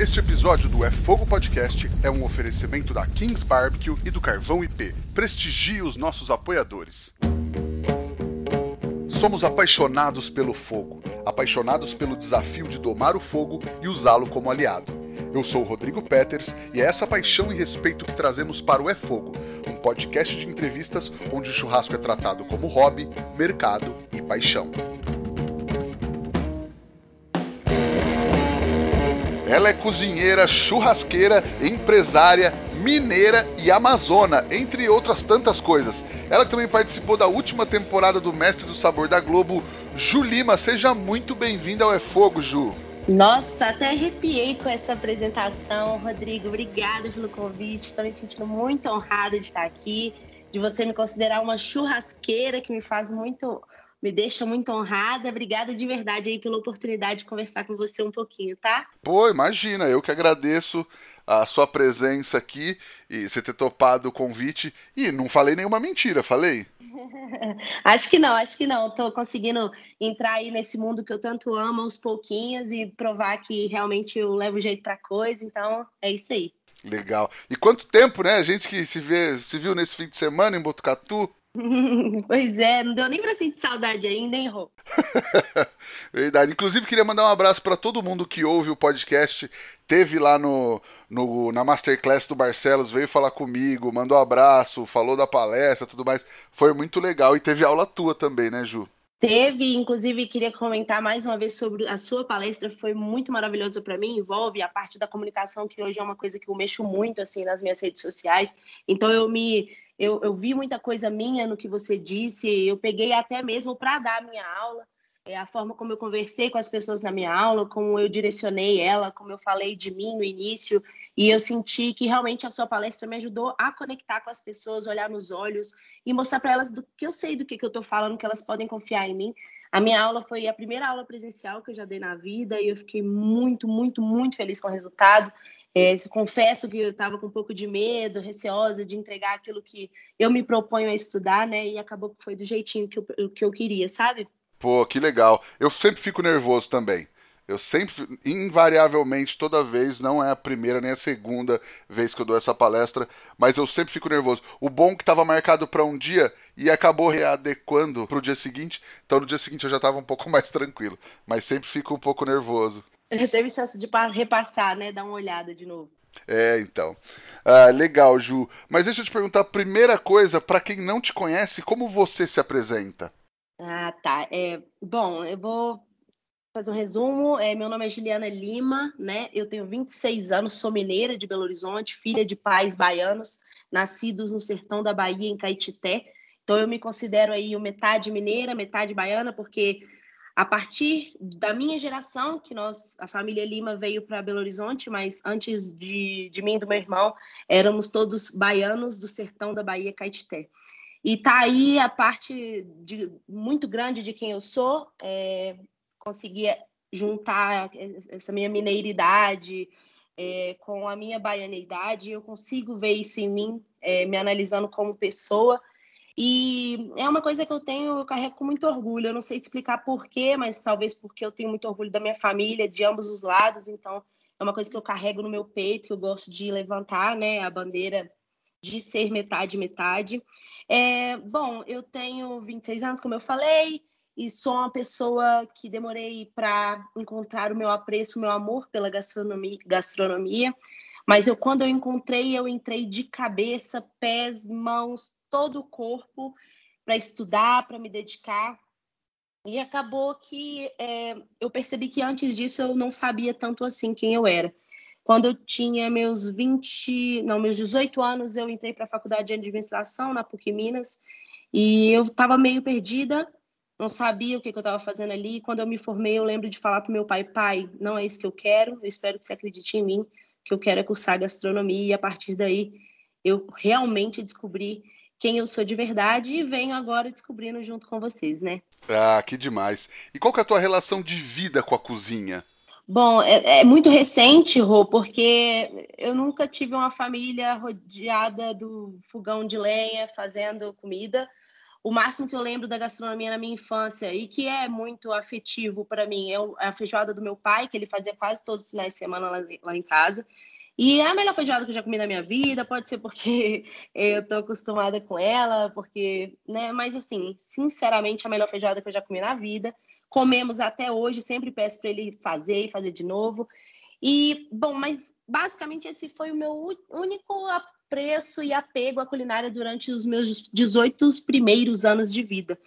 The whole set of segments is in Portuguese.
Este episódio do É Fogo Podcast é um oferecimento da Kings Barbecue e do Carvão IP. Prestigie os nossos apoiadores. Somos apaixonados pelo fogo, apaixonados pelo desafio de domar o fogo e usá-lo como aliado. Eu sou o Rodrigo Peters e é essa paixão e respeito que trazemos para o É Fogo, um podcast de entrevistas onde o churrasco é tratado como hobby, mercado e paixão. Ela é cozinheira, churrasqueira, empresária, mineira e amazona, entre outras tantas coisas. Ela também participou da última temporada do Mestre do Sabor da Globo. Ju Lima, seja muito bem-vinda ao É Fogo, Ju. Nossa, até arrepiei com essa apresentação, Rodrigo. Obrigada pelo convite. Estou me sentindo muito honrada de estar aqui, de você me considerar uma churrasqueira que me faz muito me deixa muito honrada. Obrigada de verdade aí pela oportunidade de conversar com você um pouquinho, tá? Pô, imagina, eu que agradeço a sua presença aqui e você ter topado o convite. E não falei nenhuma mentira, falei? acho que não, acho que não. Tô conseguindo entrar aí nesse mundo que eu tanto amo aos pouquinhos e provar que realmente eu levo jeito pra coisa, então é isso aí. Legal. E quanto tempo, né? A gente que se, vê, se viu nesse fim de semana em Botucatu. pois é, não deu nem pra sentir saudade ainda, hein, Rô? Verdade. Inclusive, queria mandar um abraço para todo mundo que ouve o podcast. Teve lá no, no, na Masterclass do Barcelos, veio falar comigo, mandou um abraço, falou da palestra tudo mais. Foi muito legal. E teve aula tua também, né, Ju? Teve, inclusive, queria comentar mais uma vez sobre a sua palestra, foi muito maravilhosa para mim, envolve a parte da comunicação, que hoje é uma coisa que eu mexo muito, assim, nas minhas redes sociais, então eu me, eu, eu vi muita coisa minha no que você disse, eu peguei até mesmo para dar a minha aula, é a forma como eu conversei com as pessoas na minha aula, como eu direcionei ela, como eu falei de mim no início, e eu senti que realmente a sua palestra me ajudou a conectar com as pessoas, olhar nos olhos e mostrar para elas do que eu sei do que, que eu estou falando, que elas podem confiar em mim. A minha aula foi a primeira aula presencial que eu já dei na vida e eu fiquei muito, muito, muito feliz com o resultado. É, confesso que eu estava com um pouco de medo, receosa de entregar aquilo que eu me proponho a estudar, né? E acabou que foi do jeitinho que eu, que eu queria, sabe? Pô, que legal. Eu sempre fico nervoso também. Eu sempre, invariavelmente, toda vez, não é a primeira nem a segunda vez que eu dou essa palestra, mas eu sempre fico nervoso. O bom é que estava marcado para um dia e acabou readequando para o dia seguinte, então no dia seguinte eu já estava um pouco mais tranquilo, mas sempre fico um pouco nervoso. Teve chance de repassar, né? Dar uma olhada de novo. É, então. Ah, legal, Ju. Mas deixa eu te perguntar, primeira coisa, para quem não te conhece, como você se apresenta? Ah, tá. É, bom, eu vou fazer um resumo. É, meu nome é Juliana Lima, né? Eu tenho 26 anos, sou mineira de Belo Horizonte, filha de pais baianos, nascidos no sertão da Bahia, em Caetité. Então eu me considero aí metade mineira, metade baiana, porque a partir da minha geração, que nós, a família Lima veio para Belo Horizonte, mas antes de, de mim e do meu irmão, éramos todos baianos do sertão da Bahia, Caetité. E tá aí a parte de, muito grande de quem eu sou. É, conseguir juntar essa minha mineiridade é, com a minha baianeidade, eu consigo ver isso em mim, é, me analisando como pessoa. E é uma coisa que eu tenho, eu carrego com muito orgulho. Eu não sei te explicar porquê, mas talvez porque eu tenho muito orgulho da minha família, de ambos os lados. Então, é uma coisa que eu carrego no meu peito, que eu gosto de levantar, né? A bandeira de ser metade, metade. É, bom, eu tenho 26 anos, como eu falei e sou uma pessoa que demorei para encontrar o meu apreço, o meu amor pela gastronomia, gastronomia. Mas eu quando eu encontrei, eu entrei de cabeça, pés, mãos, todo o corpo para estudar, para me dedicar. E acabou que é, eu percebi que antes disso eu não sabia tanto assim quem eu era. Quando eu tinha meus 20, não, meus 18 anos, eu entrei para a faculdade de administração na PUC Minas e eu estava meio perdida, não sabia o que, que eu estava fazendo ali. Quando eu me formei, eu lembro de falar para meu pai: pai, não é isso que eu quero, eu espero que você acredite em mim, que eu quero é cursar gastronomia. E a partir daí, eu realmente descobri quem eu sou de verdade e venho agora descobrindo junto com vocês, né? Ah, que demais. E qual que é a tua relação de vida com a cozinha? Bom, é, é, muito recente, Rô, porque eu nunca tive uma família rodeada do fogão de lenha fazendo comida. o máximo que eu lembro da gastronomia na minha infância e que é muito afetivo para mim é a feijoada do meu pai, que ele fazia quase todos os finais de semana lá, lá em casa. E é a melhor feijoada que eu já comi na minha vida, pode ser porque eu tô acostumada com ela, porque, né, mas assim, sinceramente, a melhor feijoada que eu já comi na vida. Comemos até hoje, sempre peço para ele fazer e fazer de novo. E, bom, mas basicamente esse foi o meu único apreço e apego à culinária durante os meus 18 primeiros anos de vida.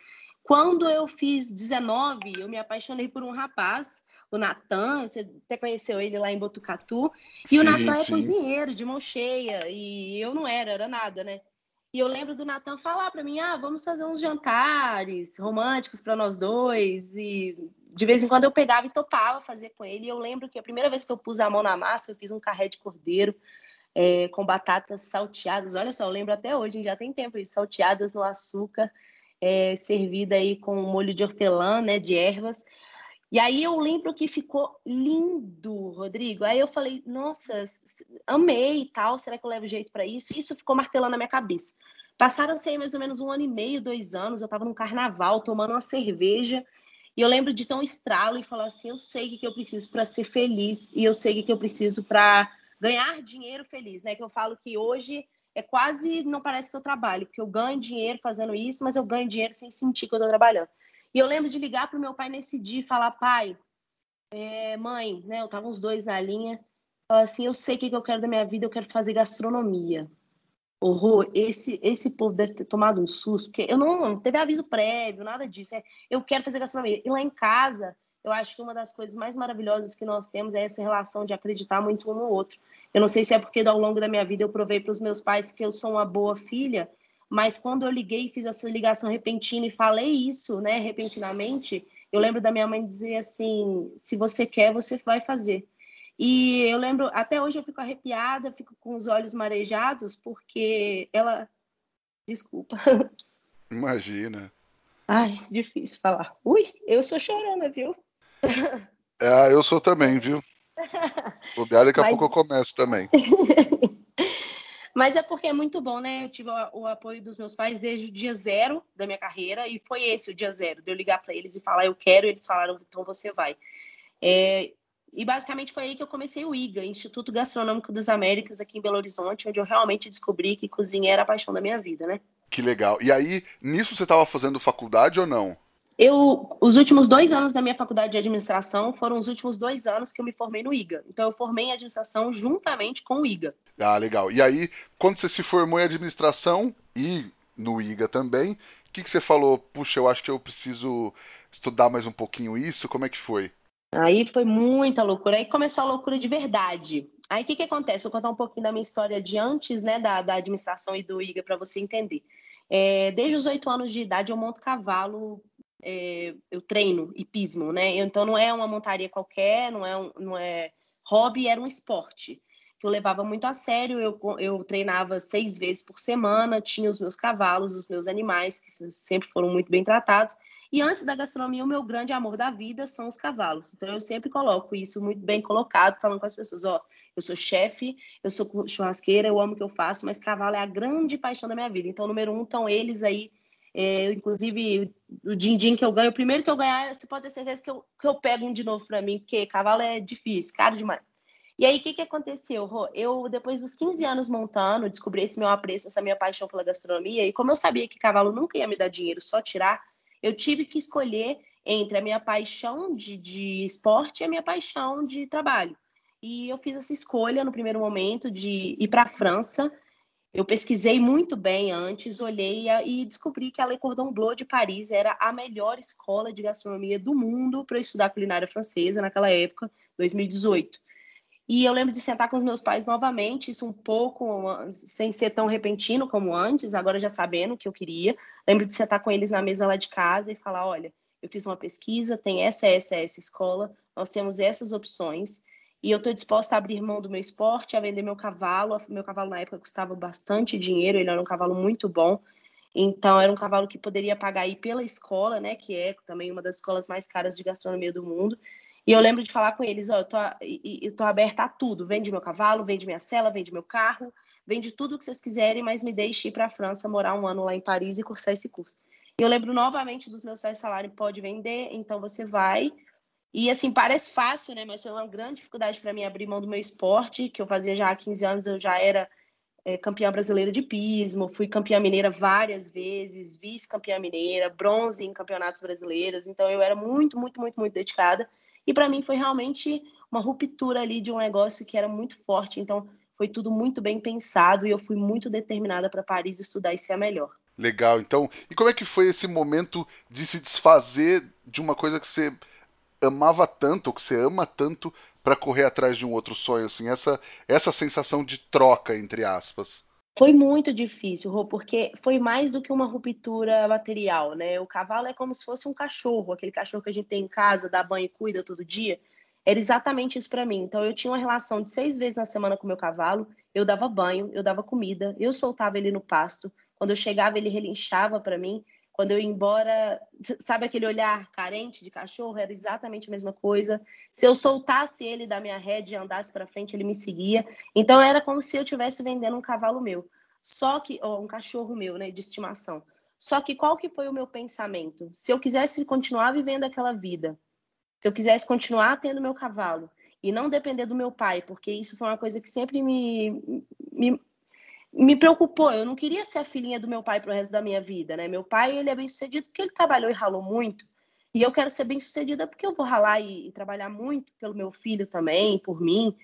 Quando eu fiz 19, eu me apaixonei por um rapaz, o Natan, você até conheceu ele lá em Botucatu, e sim, o Natan é cozinheiro, de mão cheia, e eu não era, era nada, né? E eu lembro do Natan falar para mim: ah, vamos fazer uns jantares românticos para nós dois. E de vez em quando eu pegava e topava fazer com ele. E eu lembro que a primeira vez que eu pus a mão na massa, eu fiz um carré de cordeiro é, com batatas salteadas. Olha só, eu lembro até hoje, já tem tempo isso, salteadas no açúcar, é, servida aí com molho de hortelã, né, de ervas. E aí eu lembro que ficou lindo, Rodrigo. Aí eu falei, nossa, amei e tal, será que eu levo jeito para isso? Isso ficou martelando na minha cabeça. Passaram-se aí mais ou menos um ano e meio, dois anos, eu estava num carnaval tomando uma cerveja e eu lembro de ter um estralo e falar assim: eu sei o que eu preciso para ser feliz e eu sei o que eu preciso para ganhar dinheiro feliz, né? Que eu falo que hoje é quase não parece que eu trabalho, porque eu ganho dinheiro fazendo isso, mas eu ganho dinheiro sem sentir que eu estou trabalhando. E eu lembro de ligar para o meu pai nesse dia e falar: pai, é, mãe, né? Eu tava uns dois na linha. Falar assim: eu sei o que eu quero da minha vida, eu quero fazer gastronomia horror, esse, esse povo deve ter tomado um susto, porque eu não, não teve aviso prévio, nada disso. É, eu quero fazer gastronomia. E lá em casa, eu acho que uma das coisas mais maravilhosas que nós temos é essa relação de acreditar muito um no outro. Eu não sei se é porque ao longo da minha vida eu provei para os meus pais que eu sou uma boa filha, mas quando eu liguei e fiz essa ligação repentina e falei isso, né, repentinamente, eu lembro da minha mãe dizer assim: se você quer, você vai fazer. E eu lembro, até hoje eu fico arrepiada, fico com os olhos marejados, porque ela. Desculpa. Imagina. Ai, difícil falar. Ui, eu sou chorona, viu? É, eu sou também, viu? Bobear, daqui a Mas... pouco eu começo também. Mas é porque é muito bom, né? Eu tive o, o, apoio dos meus pais desde o dia zero da minha carreira, e foi esse o dia zero, de eu ligar para eles e falar, eu quero, eles falaram, então você vai. É, e basicamente foi aí que eu comecei o IGA, Instituto Gastronômico das Américas, aqui em Belo Horizonte, onde eu realmente descobri que cozinha era a paixão da minha vida, né? Que legal. E aí, nisso você estava fazendo faculdade ou não? Eu, os últimos dois anos da minha faculdade de administração foram os últimos dois anos que eu me formei no IGA. Então, eu formei em administração juntamente com o IGA. Ah, legal. E aí, quando você se formou em administração e no IGA também, o que, que você falou? Puxa, eu acho que eu preciso estudar mais um pouquinho isso. Como é que foi? Aí foi muita loucura. Aí começou a loucura de verdade. Aí o que, que acontece? Vou contar um pouquinho da minha história de antes né, da, da administração e do IGA para você entender. É, desde os oito anos de idade eu monto cavalo, é, eu treino hipismo, né? Então não é uma montaria qualquer, não é, um, não é hobby, era um esporte que eu levava muito a sério. Eu, eu treinava seis vezes por semana, tinha os meus cavalos, os meus animais, que sempre foram muito bem tratados. E antes da gastronomia, o meu grande amor da vida são os cavalos. Então eu sempre coloco isso muito bem colocado, falando com as pessoas, ó, eu sou chefe, eu sou churrasqueira, eu amo o que eu faço, mas cavalo é a grande paixão da minha vida. Então, número um, estão eles aí. É, inclusive, o din-din que eu ganho, o primeiro que eu ganhar, você pode ter certeza que eu, que eu pego um de novo para mim, porque cavalo é difícil, caro demais. E aí, o que, que aconteceu, Rô? Eu, depois dos 15 anos montando, descobri esse meu apreço, essa minha paixão pela gastronomia, e como eu sabia que cavalo nunca ia me dar dinheiro, só tirar, eu tive que escolher entre a minha paixão de, de esporte e a minha paixão de trabalho. E eu fiz essa escolha no primeiro momento de ir para a França. Eu pesquisei muito bem antes, olhei e descobri que a Le Cordon Bleu de Paris era a melhor escola de gastronomia do mundo para estudar culinária francesa naquela época, 2018. E eu lembro de sentar com os meus pais novamente, isso um pouco sem ser tão repentino como antes, agora já sabendo o que eu queria. Lembro de sentar com eles na mesa lá de casa e falar: olha, eu fiz uma pesquisa, tem essa, essa, essa escola, nós temos essas opções, e eu estou disposta a abrir mão do meu esporte, a vender meu cavalo. Meu cavalo na época custava bastante dinheiro, ele era um cavalo muito bom. Então, era um cavalo que poderia pagar aí pela escola, né? Que é também uma das escolas mais caras de gastronomia do mundo. E eu lembro de falar com eles, ó, eu tô, eu tô aberta a tudo. Vende meu cavalo, vende minha cela, vende meu carro, vende tudo o que vocês quiserem, mas me deixe ir para a França, morar um ano lá em Paris e cursar esse curso. Eu lembro novamente dos meus pais falarem: pode vender, então você vai. E assim, parece fácil, né? Mas foi uma grande dificuldade para mim abrir mão do meu esporte, que eu fazia já há 15 anos, eu já era é, campeã brasileira de pismo, fui campeã mineira várias vezes, vice-campeã mineira, bronze em campeonatos brasileiros. Então eu era muito, muito, muito, muito dedicada. E para mim foi realmente uma ruptura ali de um negócio que era muito forte. Então foi tudo muito bem pensado e eu fui muito determinada para Paris estudar e ser a melhor. Legal. Então, e como é que foi esse momento de se desfazer de uma coisa que você amava tanto, ou que você ama tanto, para correr atrás de um outro sonho, assim, essa essa sensação de troca entre aspas? Foi muito difícil, Rô, porque foi mais do que uma ruptura material, né? O cavalo é como se fosse um cachorro, aquele cachorro que a gente tem em casa, dá banho e cuida todo dia. Era exatamente isso para mim. Então eu tinha uma relação de seis vezes na semana com meu cavalo. Eu dava banho, eu dava comida, eu soltava ele no pasto. Quando eu chegava, ele relinchava para mim. Quando eu ia embora, sabe aquele olhar carente de cachorro? Era exatamente a mesma coisa. Se eu soltasse ele da minha rede e andasse para frente, ele me seguia. Então era como se eu estivesse vendendo um cavalo meu. Só que, ou um cachorro meu, né, de estimação. Só que qual que foi o meu pensamento? Se eu quisesse continuar vivendo aquela vida, se eu quisesse continuar tendo meu cavalo e não depender do meu pai, porque isso foi uma coisa que sempre me, me me preocupou. Eu não queria ser a filhinha do meu pai para o resto da minha vida, né? Meu pai, ele é bem sucedido porque ele trabalhou e ralou muito. E eu quero ser bem sucedida porque eu vou ralar e, e trabalhar muito pelo meu filho também, por mim.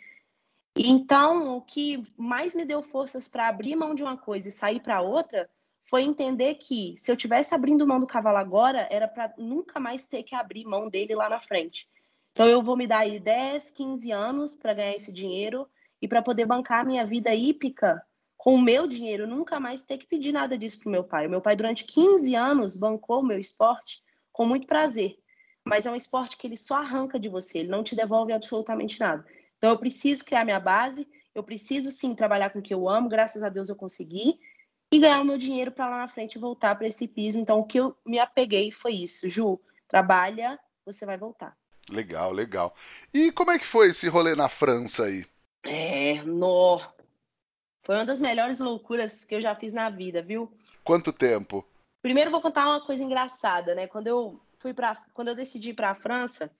Então, o que mais me deu forças para abrir mão de uma coisa e sair para outra foi entender que se eu tivesse abrindo mão do cavalo agora, era para nunca mais ter que abrir mão dele lá na frente. Então, eu vou me dar aí 10, 15 anos para ganhar esse dinheiro e para poder bancar minha vida hípica com o meu dinheiro, nunca mais ter que pedir nada disso para o meu pai. O meu pai, durante 15 anos, bancou o meu esporte com muito prazer. Mas é um esporte que ele só arranca de você, ele não te devolve absolutamente nada. Então, eu preciso criar minha base, eu preciso sim trabalhar com o que eu amo, graças a Deus eu consegui, e ganhar o meu dinheiro para lá na frente voltar para esse pismo. Então, o que eu me apeguei foi isso. Ju, trabalha, você vai voltar. Legal, legal. E como é que foi esse rolê na França aí? É, no, foi uma das melhores loucuras que eu já fiz na vida, viu? Quanto tempo? Primeiro vou contar uma coisa engraçada, né? Quando eu fui para, quando eu decidi ir para a França,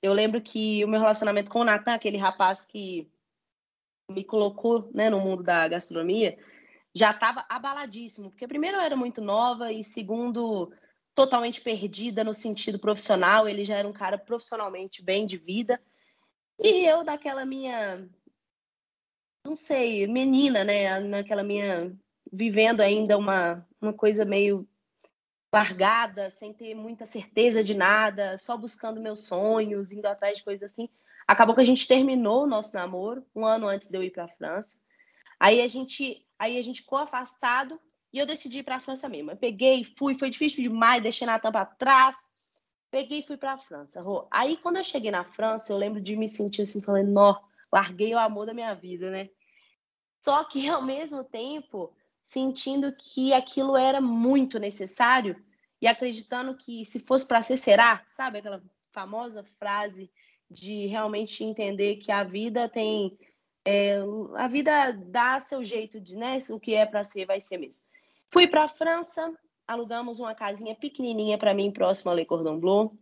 eu lembro que o meu relacionamento com o Nathan, aquele rapaz que me colocou, né, no mundo da gastronomia, já estava abaladíssimo, porque primeiro eu era muito nova e segundo totalmente perdida no sentido profissional, ele já era um cara profissionalmente bem de vida. E eu daquela minha não sei, menina, né? Naquela minha. vivendo ainda uma, uma coisa meio largada, sem ter muita certeza de nada, só buscando meus sonhos, indo atrás de coisas assim. Acabou que a gente terminou o nosso namoro um ano antes de eu ir para a França. Aí a gente, aí a gente ficou afastado e eu decidi ir para a França mesmo. Eu peguei, fui, foi difícil demais, deixei na tampa atrás. Peguei e fui para a França. Aí quando eu cheguei na França, eu lembro de me sentir assim, falando, nó, larguei o amor da minha vida, né? Só que, ao mesmo tempo, sentindo que aquilo era muito necessário e acreditando que se fosse para ser, será, sabe? Aquela famosa frase de realmente entender que a vida tem. É, a vida dá seu jeito de, né? O que é para ser, vai ser mesmo. Fui para a França, alugamos uma casinha pequenininha para mim, próximo a Le Cordon Bleu.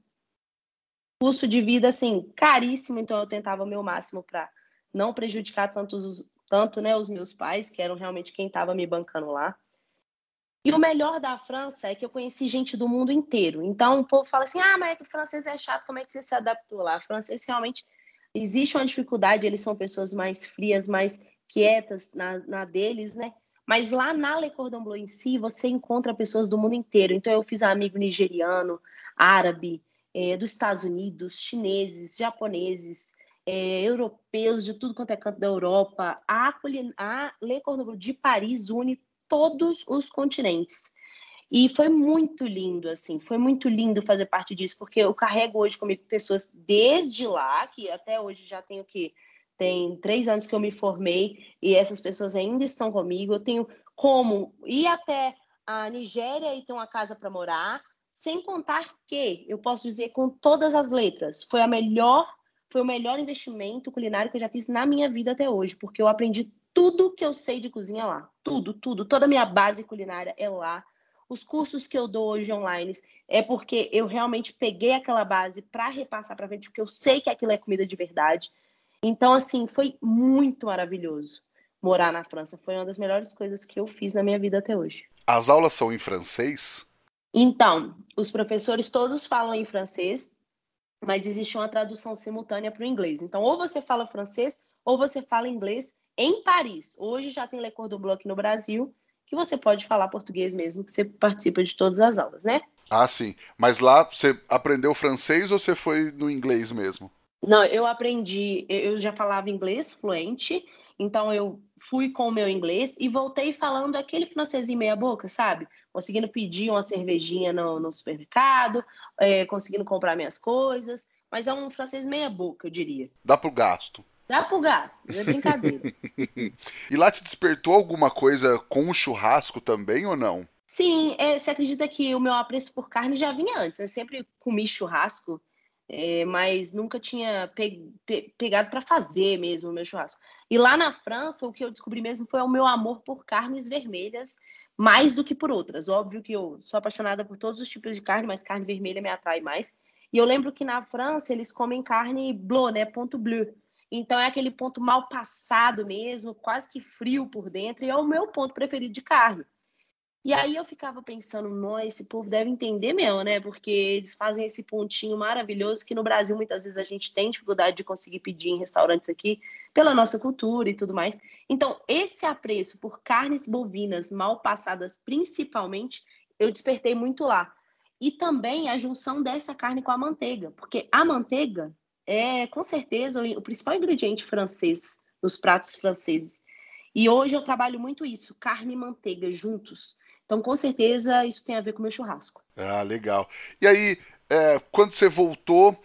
Custo de vida, assim, caríssimo, então eu tentava o meu máximo para não prejudicar tanto os, tanto né, os meus pais, que eram realmente quem estava me bancando lá. E o melhor da França é que eu conheci gente do mundo inteiro. Então o povo fala assim: ah, mas é que o francês é chato, como é que você se adaptou lá? O francês realmente existe uma dificuldade, eles são pessoas mais frias, mais quietas na, na deles, né? Mas lá na Le Cordon Bleu em si, você encontra pessoas do mundo inteiro. Então eu fiz amigo nigeriano, árabe, é, dos Estados Unidos, chineses, japoneses, é, europeus de tudo quanto é canto da Europa. A, a Le Cordon de Paris une todos os continentes. E foi muito lindo, assim, foi muito lindo fazer parte disso, porque eu carrego hoje comigo pessoas desde lá, que até hoje já tenho que tem três anos que eu me formei e essas pessoas ainda estão comigo. Eu tenho como ir até a Nigéria e ter uma casa para morar, sem contar que eu posso dizer com todas as letras, foi a melhor foi o melhor investimento culinário que eu já fiz na minha vida até hoje, porque eu aprendi tudo que eu sei de cozinha lá. Tudo, tudo. Toda a minha base culinária é lá. Os cursos que eu dou hoje online é porque eu realmente peguei aquela base para repassar para frente, porque eu sei que aquilo é comida de verdade. Então, assim, foi muito maravilhoso morar na França. Foi uma das melhores coisas que eu fiz na minha vida até hoje. As aulas são em francês? Então, os professores todos falam em francês, mas existe uma tradução simultânea para o inglês. Então, ou você fala francês ou você fala inglês em Paris. Hoje já tem Le Cordon Bleu aqui no Brasil, que você pode falar português mesmo, que você participa de todas as aulas, né? Ah, sim. Mas lá você aprendeu francês ou você foi no inglês mesmo? Não, eu aprendi, eu já falava inglês fluente, então eu fui com o meu inglês e voltei falando aquele francês em meia boca, sabe? Conseguindo pedir uma cervejinha no, no supermercado, é, conseguindo comprar minhas coisas, mas é um francês meia boca, eu diria. Dá pro gasto. Dá pro gasto, é brincadeira. e lá te despertou alguma coisa com o churrasco também ou não? Sim, é, você acredita que o meu apreço por carne já vinha antes? Eu sempre comi churrasco, é, mas nunca tinha pe pe pegado para fazer mesmo o meu churrasco. E lá na França, o que eu descobri mesmo foi o meu amor por carnes vermelhas, mais do que por outras. Óbvio que eu sou apaixonada por todos os tipos de carne, mas carne vermelha me atrai mais. E eu lembro que na França eles comem carne bleu, né? Ponto bleu. Então é aquele ponto mal passado mesmo, quase que frio por dentro, e é o meu ponto preferido de carne. E aí eu ficava pensando, nossa, esse povo deve entender mesmo, né? Porque eles fazem esse pontinho maravilhoso que no Brasil muitas vezes a gente tem dificuldade de conseguir pedir em restaurantes aqui, pela nossa cultura e tudo mais. Então, esse apreço por carnes bovinas mal passadas, principalmente, eu despertei muito lá. E também a junção dessa carne com a manteiga, porque a manteiga é com certeza o principal ingrediente francês nos pratos franceses. E hoje eu trabalho muito isso, carne e manteiga juntos. Então, com certeza, isso tem a ver com o meu churrasco. Ah, legal. E aí, é, quando você voltou,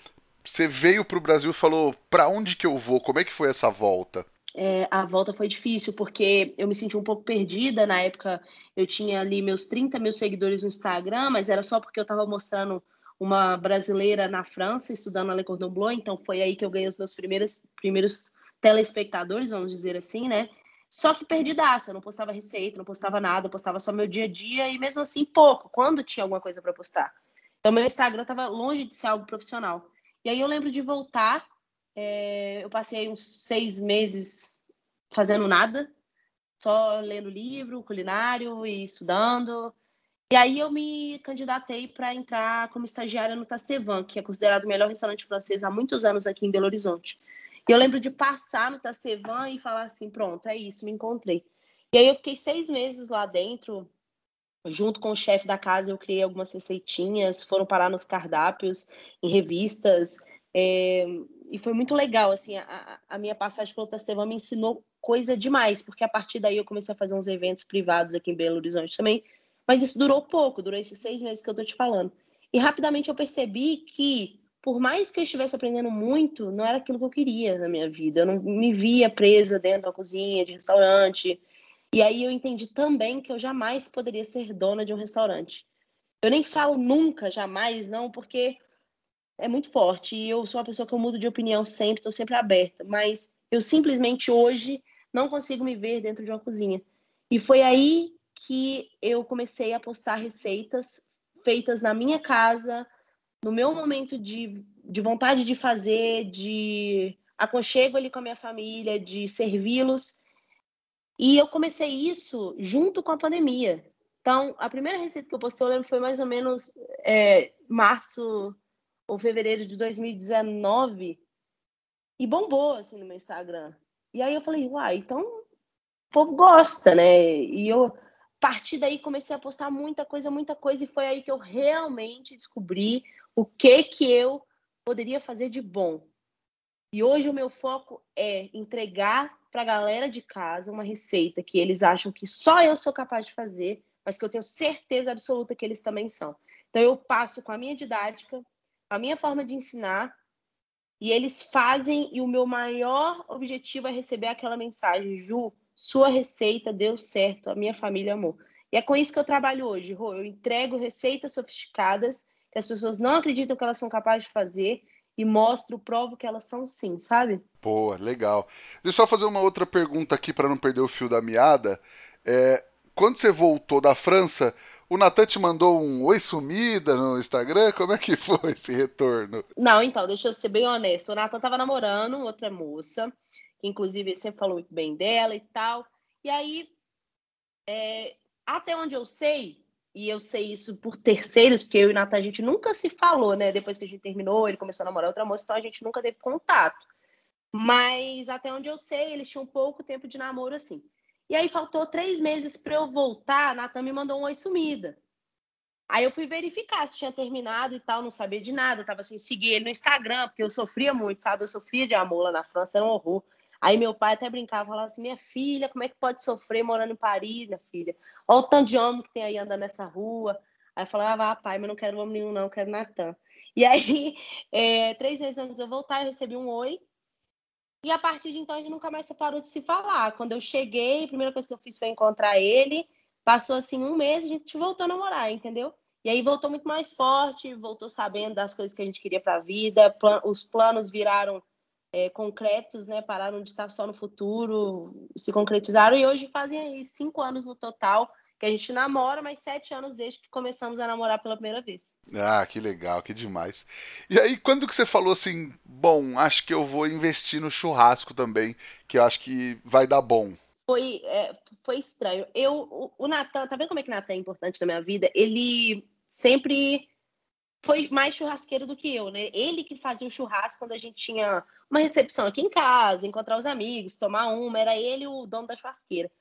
você veio para o Brasil e falou: para onde que eu vou? Como é que foi essa volta? É, a volta foi difícil, porque eu me senti um pouco perdida. Na época, eu tinha ali meus 30 mil seguidores no Instagram, mas era só porque eu estava mostrando uma brasileira na França, estudando a Le Cordon Bleu, então foi aí que eu ganhei os meus primeiros, primeiros telespectadores, vamos dizer assim, né? Só que perdidaça, eu não postava receita, não postava nada, postava só meu dia a dia e mesmo assim pouco, quando tinha alguma coisa para postar. Então meu Instagram estava longe de ser algo profissional. E aí eu lembro de voltar, é, eu passei uns seis meses fazendo nada, só lendo livro, culinário e estudando. E aí eu me candidatei para entrar como estagiária no Tastevan, que é considerado o melhor restaurante francês há muitos anos aqui em Belo Horizonte. E eu lembro de passar no Tastevan e falar assim: pronto, é isso, me encontrei. E aí eu fiquei seis meses lá dentro, junto com o chefe da casa, eu criei algumas receitinhas, foram parar nos cardápios, em revistas. É, e foi muito legal, assim, a, a minha passagem pelo Tastevan me ensinou coisa demais, porque a partir daí eu comecei a fazer uns eventos privados aqui em Belo Horizonte também, mas isso durou pouco, durou esses seis meses que eu tô te falando. E rapidamente eu percebi que por mais que eu estivesse aprendendo muito, não era aquilo que eu queria na minha vida. Eu não me via presa dentro da cozinha de restaurante. E aí eu entendi também que eu jamais poderia ser dona de um restaurante. Eu nem falo nunca, jamais, não, porque é muito forte. E eu sou uma pessoa que eu mudo de opinião sempre, estou sempre aberta. Mas eu simplesmente hoje não consigo me ver dentro de uma cozinha. E foi aí que eu comecei a postar receitas feitas na minha casa, no meu momento de, de vontade de fazer, de aconchego ali com a minha família, de servi-los. E eu comecei isso junto com a pandemia. Então, a primeira receita que eu postei, eu lembro, foi mais ou menos é, março ou fevereiro de 2019. E bombou, assim, no meu Instagram. E aí eu falei, uai, então o povo gosta, né? E eu, a partir daí, comecei a postar muita coisa, muita coisa. E foi aí que eu realmente descobri o que que eu poderia fazer de bom. E hoje o meu foco é entregar para a galera de casa uma receita que eles acham que só eu sou capaz de fazer, mas que eu tenho certeza absoluta que eles também são. Então eu passo com a minha didática, a minha forma de ensinar, e eles fazem, e o meu maior objetivo é receber aquela mensagem: Ju, sua receita deu certo, a minha família amou. E é com isso que eu trabalho hoje. Eu entrego receitas sofisticadas que as pessoas não acreditam que elas são capazes de fazer e mostro, provo que elas são sim, sabe? Boa, legal. Deixa eu só fazer uma outra pergunta aqui para não perder o fio da meada. É, quando você voltou da França, O Natan te mandou um oi sumida no Instagram? Como é que foi esse retorno? Não, então, deixa eu ser bem honesto. O Natan tava namorando outra moça, que inclusive ele sempre falou muito bem dela e tal. E aí, é, até onde eu sei, e eu sei isso por terceiros, porque eu e o Natan a gente nunca se falou, né? Depois que a gente terminou, ele começou a namorar outra moça, então a gente nunca teve contato. Mas até onde eu sei, eles tinham pouco tempo de namoro assim. E aí faltou três meses para eu voltar, a Natan me mandou um oi sumida. Aí eu fui verificar se tinha terminado e tal, não sabia de nada. Eu tava assim, seguir ele no Instagram, porque eu sofria muito, sabe? Eu sofria de amor lá na França, era um horror. Aí meu pai até brincava, falava assim: minha filha, como é que pode sofrer morando em Paris, minha filha? Olha o tanto de homem que tem aí andando nessa rua. Aí eu falava, ah, pai, mas não quero homem nenhum, não, quero Natan. E aí, é, três meses antes de eu voltar, eu recebi um oi. E a partir de então a gente nunca mais parou de se falar. Quando eu cheguei, a primeira coisa que eu fiz foi encontrar ele. Passou assim um mês, a gente voltou a namorar, entendeu? E aí voltou muito mais forte, voltou sabendo das coisas que a gente queria para a vida, os planos viraram é, concretos, né? Pararam de estar só no futuro, se concretizaram e hoje fazem aí cinco anos no total que a gente namora, mas sete anos desde que começamos a namorar pela primeira vez. Ah, que legal, que demais. E aí, quando que você falou assim, bom, acho que eu vou investir no churrasco também, que eu acho que vai dar bom? Foi, é, foi estranho. Eu, o, o Natan, tá vendo como é que o Natan é importante na minha vida? Ele sempre foi mais churrasqueiro do que eu, né? Ele que fazia o churrasco quando a gente tinha uma recepção aqui em casa, encontrar os amigos, tomar uma, era ele o dono da churrasqueira.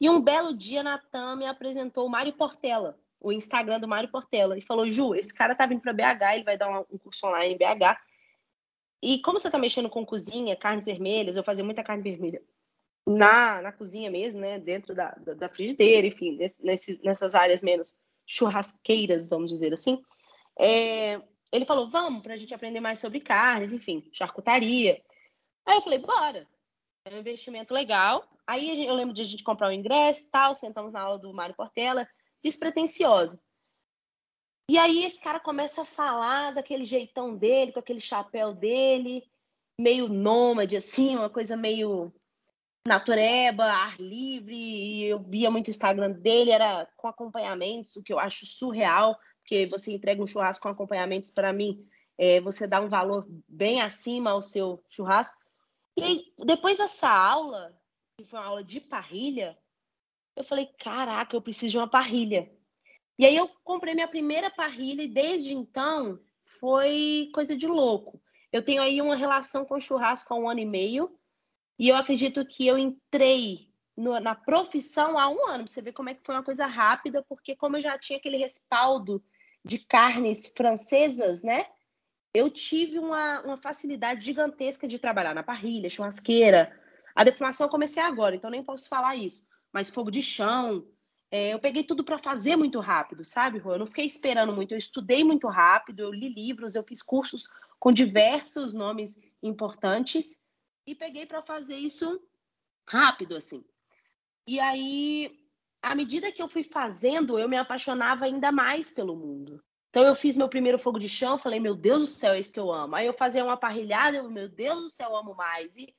E um belo dia, Natan me apresentou o Mário Portela, o Instagram do Mário Portela, e falou: Ju, esse cara tá vindo para BH, ele vai dar um curso online em BH. E como você tá mexendo com cozinha, carnes vermelhas, eu fazia muita carne vermelha na, na cozinha mesmo, né? Dentro da, da, da frigideira, enfim, nesse, nessas áreas menos churrasqueiras, vamos dizer assim. É, ele falou: vamos, para a gente aprender mais sobre carnes, enfim, charcutaria. Aí eu falei: bora. É um investimento legal. Aí eu lembro de a gente comprar o ingresso tal, sentamos na aula do Mário Portela, despretensiosa. E aí esse cara começa a falar daquele jeitão dele, com aquele chapéu dele, meio nômade, assim, uma coisa meio natureba, ar livre. E eu via muito o Instagram dele, era com acompanhamentos, o que eu acho surreal porque você entrega um churrasco com acompanhamentos, para mim, é, você dá um valor bem acima ao seu churrasco. E aí, depois dessa aula, que foi uma aula de parrilha, eu falei, caraca, eu preciso de uma parrilha. E aí eu comprei minha primeira parrilha e desde então foi coisa de louco. Eu tenho aí uma relação com churrasco há um ano e meio e eu acredito que eu entrei no, na profissão há um ano. Pra você ver como é que foi uma coisa rápida, porque como eu já tinha aquele respaldo de carnes francesas, né? Eu tive uma, uma facilidade gigantesca de trabalhar na parrilha, churrasqueira. A defumação eu comecei agora, então nem posso falar isso. Mas fogo de chão, é, eu peguei tudo para fazer muito rápido, sabe, Rô? Eu não fiquei esperando muito, eu estudei muito rápido, eu li livros, eu fiz cursos com diversos nomes importantes e peguei para fazer isso rápido, assim. E aí à medida que eu fui fazendo, eu me apaixonava ainda mais pelo mundo. Então eu fiz meu primeiro fogo de chão, falei, meu Deus do céu, é isso que eu amo. Aí eu fazia uma parrilhada, eu, meu Deus do céu, eu amo mais. E,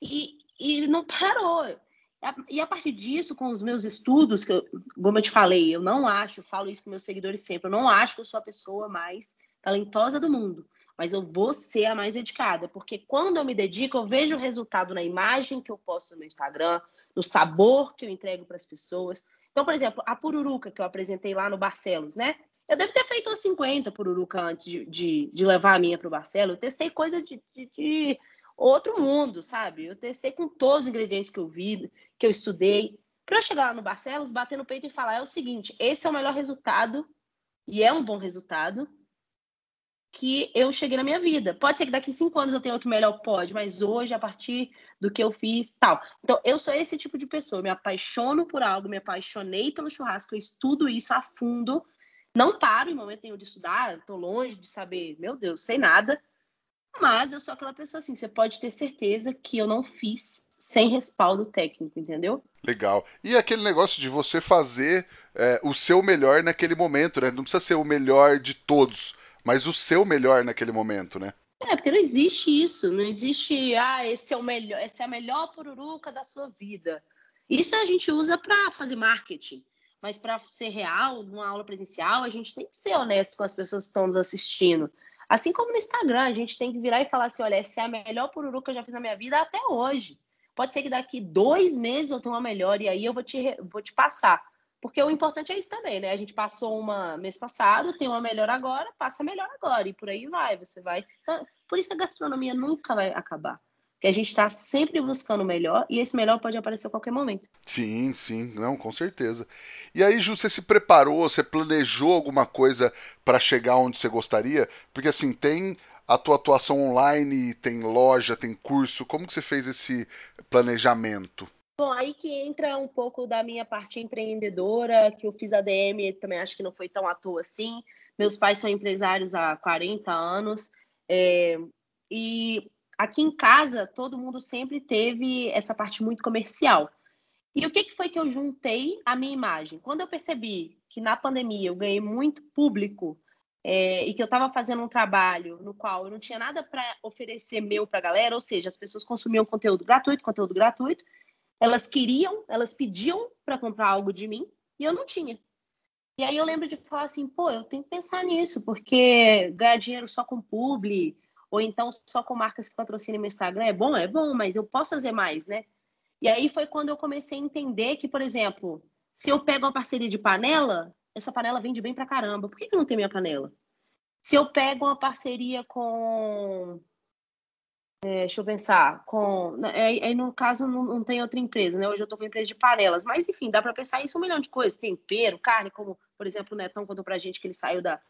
e, e não parou. E a partir disso, com os meus estudos, que eu, como eu te falei, eu não acho, falo isso com meus seguidores sempre, eu não acho que eu sou a pessoa mais talentosa do mundo, mas eu vou ser a mais dedicada, porque quando eu me dedico, eu vejo o resultado na imagem que eu posto no Instagram, no sabor que eu entrego para as pessoas. Então, por exemplo, a pururuca que eu apresentei lá no Barcelos, né? Eu devo ter feito umas 50 pururuca antes de, de, de levar a minha para o Barcelos. Eu testei coisa de, de, outro mundo, sabe? Eu testei com todos os ingredientes que eu vi, que eu estudei. Para eu chegar lá no Barcelos, bater no peito e falar: é o seguinte, esse é o melhor resultado, e é um bom resultado, que eu cheguei na minha vida. Pode ser que daqui cinco anos eu tenha outro melhor, pode, mas hoje, a partir do que eu fiz, tal. Então, eu sou esse tipo de pessoa. Eu me apaixono por algo, me apaixonei pelo churrasco, eu estudo isso a fundo. Não paro em momento nenhum de estudar, estou longe de saber, meu Deus, sei nada. Mas eu sou aquela pessoa assim, você pode ter certeza que eu não fiz sem respaldo técnico, entendeu? Legal. E aquele negócio de você fazer é, o seu melhor naquele momento, né? Não precisa ser o melhor de todos mas o seu melhor naquele momento, né? É, porque não existe isso, não existe, ah, esse é o melhor, essa é a melhor pururuca da sua vida. Isso a gente usa para fazer marketing. Mas para ser real, numa aula presencial, a gente tem que ser honesto com as pessoas que estão nos assistindo. Assim como no Instagram, a gente tem que virar e falar assim: olha, essa é a melhor pururu que eu já fiz na minha vida até hoje. Pode ser que daqui dois meses eu tenha uma melhor e aí eu vou te, vou te passar. Porque o importante é isso também, né? A gente passou uma mês passado, tem uma melhor agora, passa melhor agora. E por aí vai, você vai. Então, por isso que a gastronomia nunca vai acabar que a gente está sempre buscando o melhor e esse melhor pode aparecer a qualquer momento. Sim, sim, não, com certeza. E aí, Ju, você se preparou, você planejou alguma coisa para chegar onde você gostaria? Porque assim, tem a tua atuação online, tem loja, tem curso, como que você fez esse planejamento? Bom, aí que entra um pouco da minha parte empreendedora, que eu fiz a DM, também acho que não foi tão à toa assim. Meus pais são empresários há 40 anos, é, e aqui em casa, todo mundo sempre teve essa parte muito comercial. E o que, que foi que eu juntei a minha imagem? Quando eu percebi que na pandemia eu ganhei muito público é, e que eu estava fazendo um trabalho no qual eu não tinha nada para oferecer meu para a galera, ou seja, as pessoas consumiam conteúdo gratuito, conteúdo gratuito, elas queriam, elas pediam para comprar algo de mim e eu não tinha. E aí eu lembro de falar assim, pô, eu tenho que pensar nisso, porque ganhar dinheiro só com publi, ou então só com marcas que patrocinam meu Instagram é bom, é bom, mas eu posso fazer mais, né? E aí foi quando eu comecei a entender que, por exemplo, se eu pego uma parceria de panela, essa panela vende bem pra caramba. Por que, que não tem minha panela? Se eu pego uma parceria com. É, deixa eu pensar. Com, aí, aí no caso não, não, tem outra empresa, né? Hoje eu tô com empresa de panelas. Mas enfim, dá para pensar isso um milhão de coisas. Tempero, carne, como, por exemplo, o Netão contou pra gente que ele saiu da,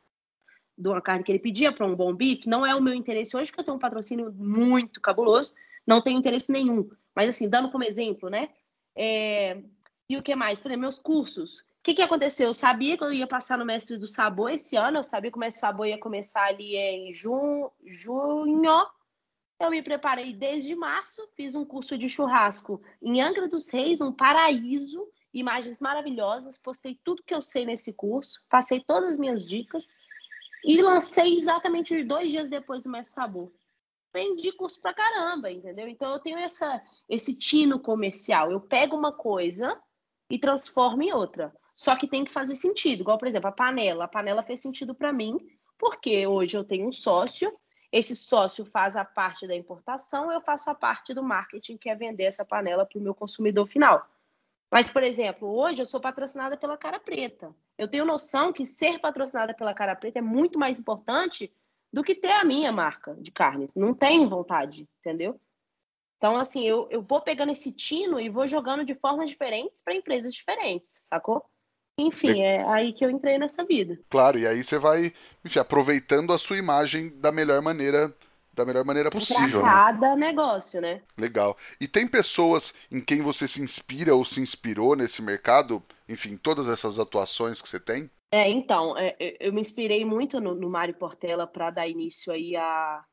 de uma carne que ele pedia para um bom bife, não é o meu interesse hoje, que eu tenho um patrocínio muito cabuloso, não tenho interesse nenhum. Mas, assim, dando como exemplo, né? É... E o que mais? Por exemplo, meus cursos. O que, que aconteceu? Eu sabia que eu ia passar no Mestre do Sabor esse ano, eu sabia que o Mestre do Sabor ia começar ali em junho. Eu me preparei desde março, fiz um curso de churrasco em Angra dos Reis, um paraíso, imagens maravilhosas, postei tudo que eu sei nesse curso, passei todas as minhas dicas e lancei exatamente dois dias depois do Mestre Sabor. Vendi curso pra caramba, entendeu? Então eu tenho essa, esse tino comercial. Eu pego uma coisa e transformo em outra. Só que tem que fazer sentido. Igual, por exemplo, a panela. A panela fez sentido para mim, porque hoje eu tenho um sócio, esse sócio faz a parte da importação, eu faço a parte do marketing, que é vender essa panela para o meu consumidor final. Mas, por exemplo, hoje eu sou patrocinada pela Cara Preta. Eu tenho noção que ser patrocinada pela Cara Preta é muito mais importante do que ter a minha marca de carnes. Não tenho vontade, entendeu? Então, assim, eu, eu vou pegando esse tino e vou jogando de formas diferentes para empresas diferentes, sacou? Enfim, é aí que eu entrei nessa vida. Claro, e aí você vai, enfim, aproveitando a sua imagem da melhor maneira da melhor maneira possível. Pra né? cada né? negócio, né? Legal. E tem pessoas em quem você se inspira ou se inspirou nesse mercado? Enfim, todas essas atuações que você tem? É, então, é, eu me inspirei muito no, no Mário Portela para dar início aí a,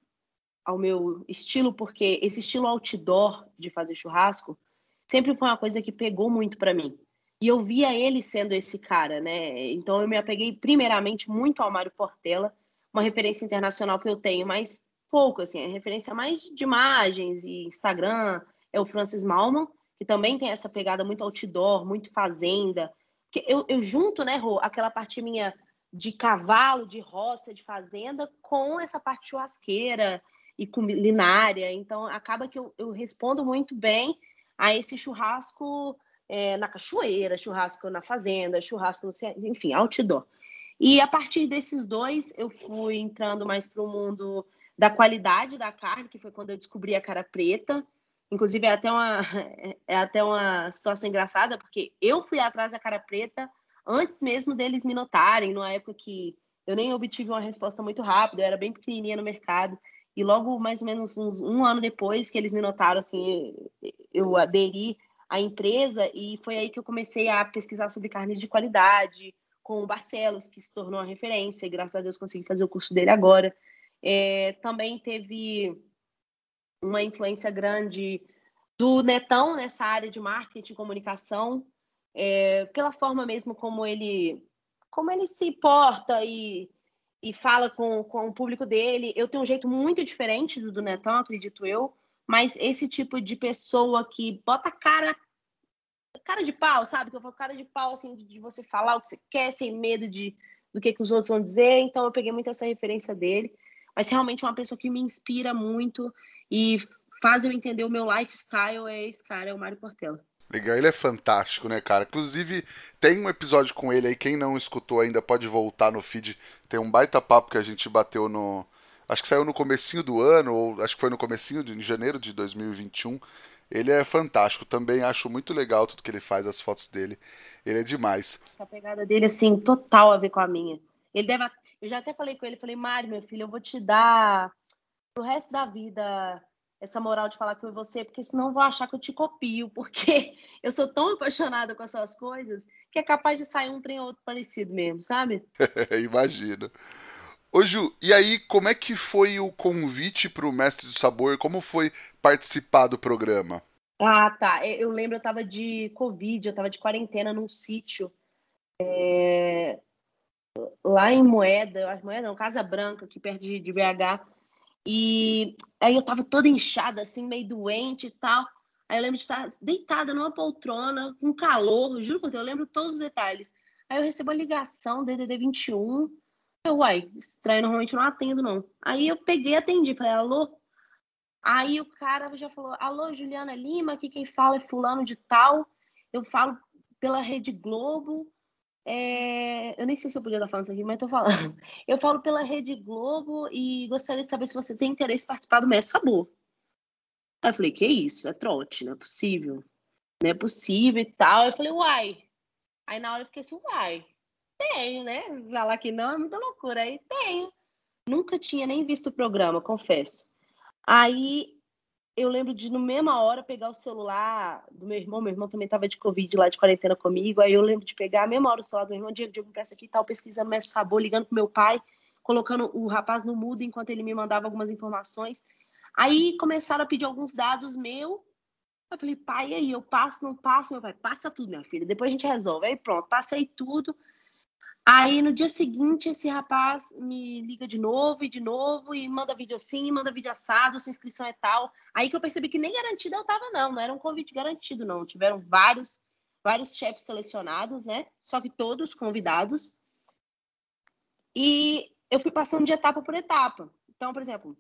ao meu estilo, porque esse estilo outdoor de fazer churrasco sempre foi uma coisa que pegou muito para mim. E eu via ele sendo esse cara, né? Então eu me apeguei primeiramente muito ao Mário Portela, uma referência internacional que eu tenho, mas pouco, assim, é referência mais de imagens e Instagram, é o Francis Malman, que também tem essa pegada muito outdoor, muito fazenda. Eu, eu junto, né, Rô, aquela parte minha de cavalo, de roça, de fazenda, com essa parte churrasqueira e culinária. Então, acaba que eu, eu respondo muito bem a esse churrasco é, na cachoeira, churrasco na fazenda, churrasco, no, enfim, outdoor. E a partir desses dois, eu fui entrando mais para o mundo da qualidade da carne, que foi quando eu descobri a cara preta. Inclusive, é até uma, é até uma situação engraçada, porque eu fui atrás da cara preta antes mesmo deles me notarem, numa época que eu nem obtive uma resposta muito rápida, eu era bem pequenininha no mercado. E logo, mais ou menos uns, um ano depois que eles me notaram, assim, eu aderi à empresa e foi aí que eu comecei a pesquisar sobre carnes de qualidade, com o Barcelos, que se tornou uma referência, e graças a Deus consegui fazer o curso dele agora. É, também teve uma influência grande do Netão nessa área de marketing e comunicação, é, pela forma mesmo como ele, como ele se porta e, e fala com, com o público dele. Eu tenho um jeito muito diferente do, do Netão, acredito eu, mas esse tipo de pessoa que bota cara cara de pau, sabe? Que eu falo cara de pau, assim, de, de você falar o que você quer, sem medo de, do que, que os outros vão dizer. Então, eu peguei muito essa referência dele. Mas realmente é uma pessoa que me inspira muito e faz eu entender o meu lifestyle é esse cara, é o Mário Portela. Legal, ele é fantástico, né, cara? Inclusive, tem um episódio com ele aí, quem não escutou ainda pode voltar no feed. Tem um baita papo que a gente bateu no. Acho que saiu no comecinho do ano, ou acho que foi no comecinho de em janeiro de 2021. Ele é fantástico, também acho muito legal tudo que ele faz, as fotos dele. Ele é demais. Essa pegada dele, assim, total a ver com a minha. Ele deve. Eu já até falei com ele, falei, Mário, meu filho, eu vou te dar pro resto da vida essa moral de falar com você, porque senão vou achar que eu te copio, porque eu sou tão apaixonada com as suas coisas que é capaz de sair um trem ou outro parecido mesmo, sabe? Imagino. Ô Ju, e aí como é que foi o convite para o Mestre do Sabor? Como foi participar do programa? Ah, tá. Eu lembro, eu tava de Covid, eu tava de quarentena num sítio é... lá em Moeda, acho Moeda não, Casa Branca, aqui perto de, BH. E aí eu tava toda inchada, assim, meio doente e tal. Aí eu lembro de estar deitada numa poltrona, com calor, juro por Deus, eu lembro todos os detalhes. Aí eu recebo a ligação, DDD 21. Eu, uai, estranho, normalmente eu não atendo, não. Aí eu peguei atendi, falei, alô? Aí o cara já falou, alô, Juliana Lima, aqui quem fala é fulano de tal. Eu falo pela Rede Globo, é, eu nem sei se eu podia estar falando isso aqui, mas estou falando. Eu falo pela Rede Globo e gostaria de saber se você tem interesse em participar do Mestre Sabor. Aí eu falei, que isso? É trote, não é possível. Não é possível e tal. Eu falei, uai. Aí na hora eu fiquei assim, uai, tenho, né? Falar que não é muita loucura. Aí tenho. Nunca tinha nem visto o programa, confesso. Aí eu lembro de, no mesma hora, pegar o celular do meu irmão. Meu irmão também estava de Covid lá, de quarentena comigo. Aí eu lembro de pegar a mesma hora o celular do meu irmão. Diego, Diego, peça aqui e tal, pesquisando mestre sabor, ligando pro meu pai, colocando o rapaz no mudo enquanto ele me mandava algumas informações. Aí começaram a pedir alguns dados meu. Eu falei, pai, aí eu passo, não passo? Meu pai, passa tudo, minha filha, depois a gente resolve. Aí pronto, passei tudo. Aí no dia seguinte, esse rapaz me liga de novo e de novo e manda vídeo assim, manda vídeo assado, sua inscrição é tal. Aí que eu percebi que nem garantida eu tava, não, não era um convite garantido, não. Tiveram vários, vários chefes selecionados, né? Só que todos convidados. E eu fui passando de etapa por etapa. Então, por exemplo,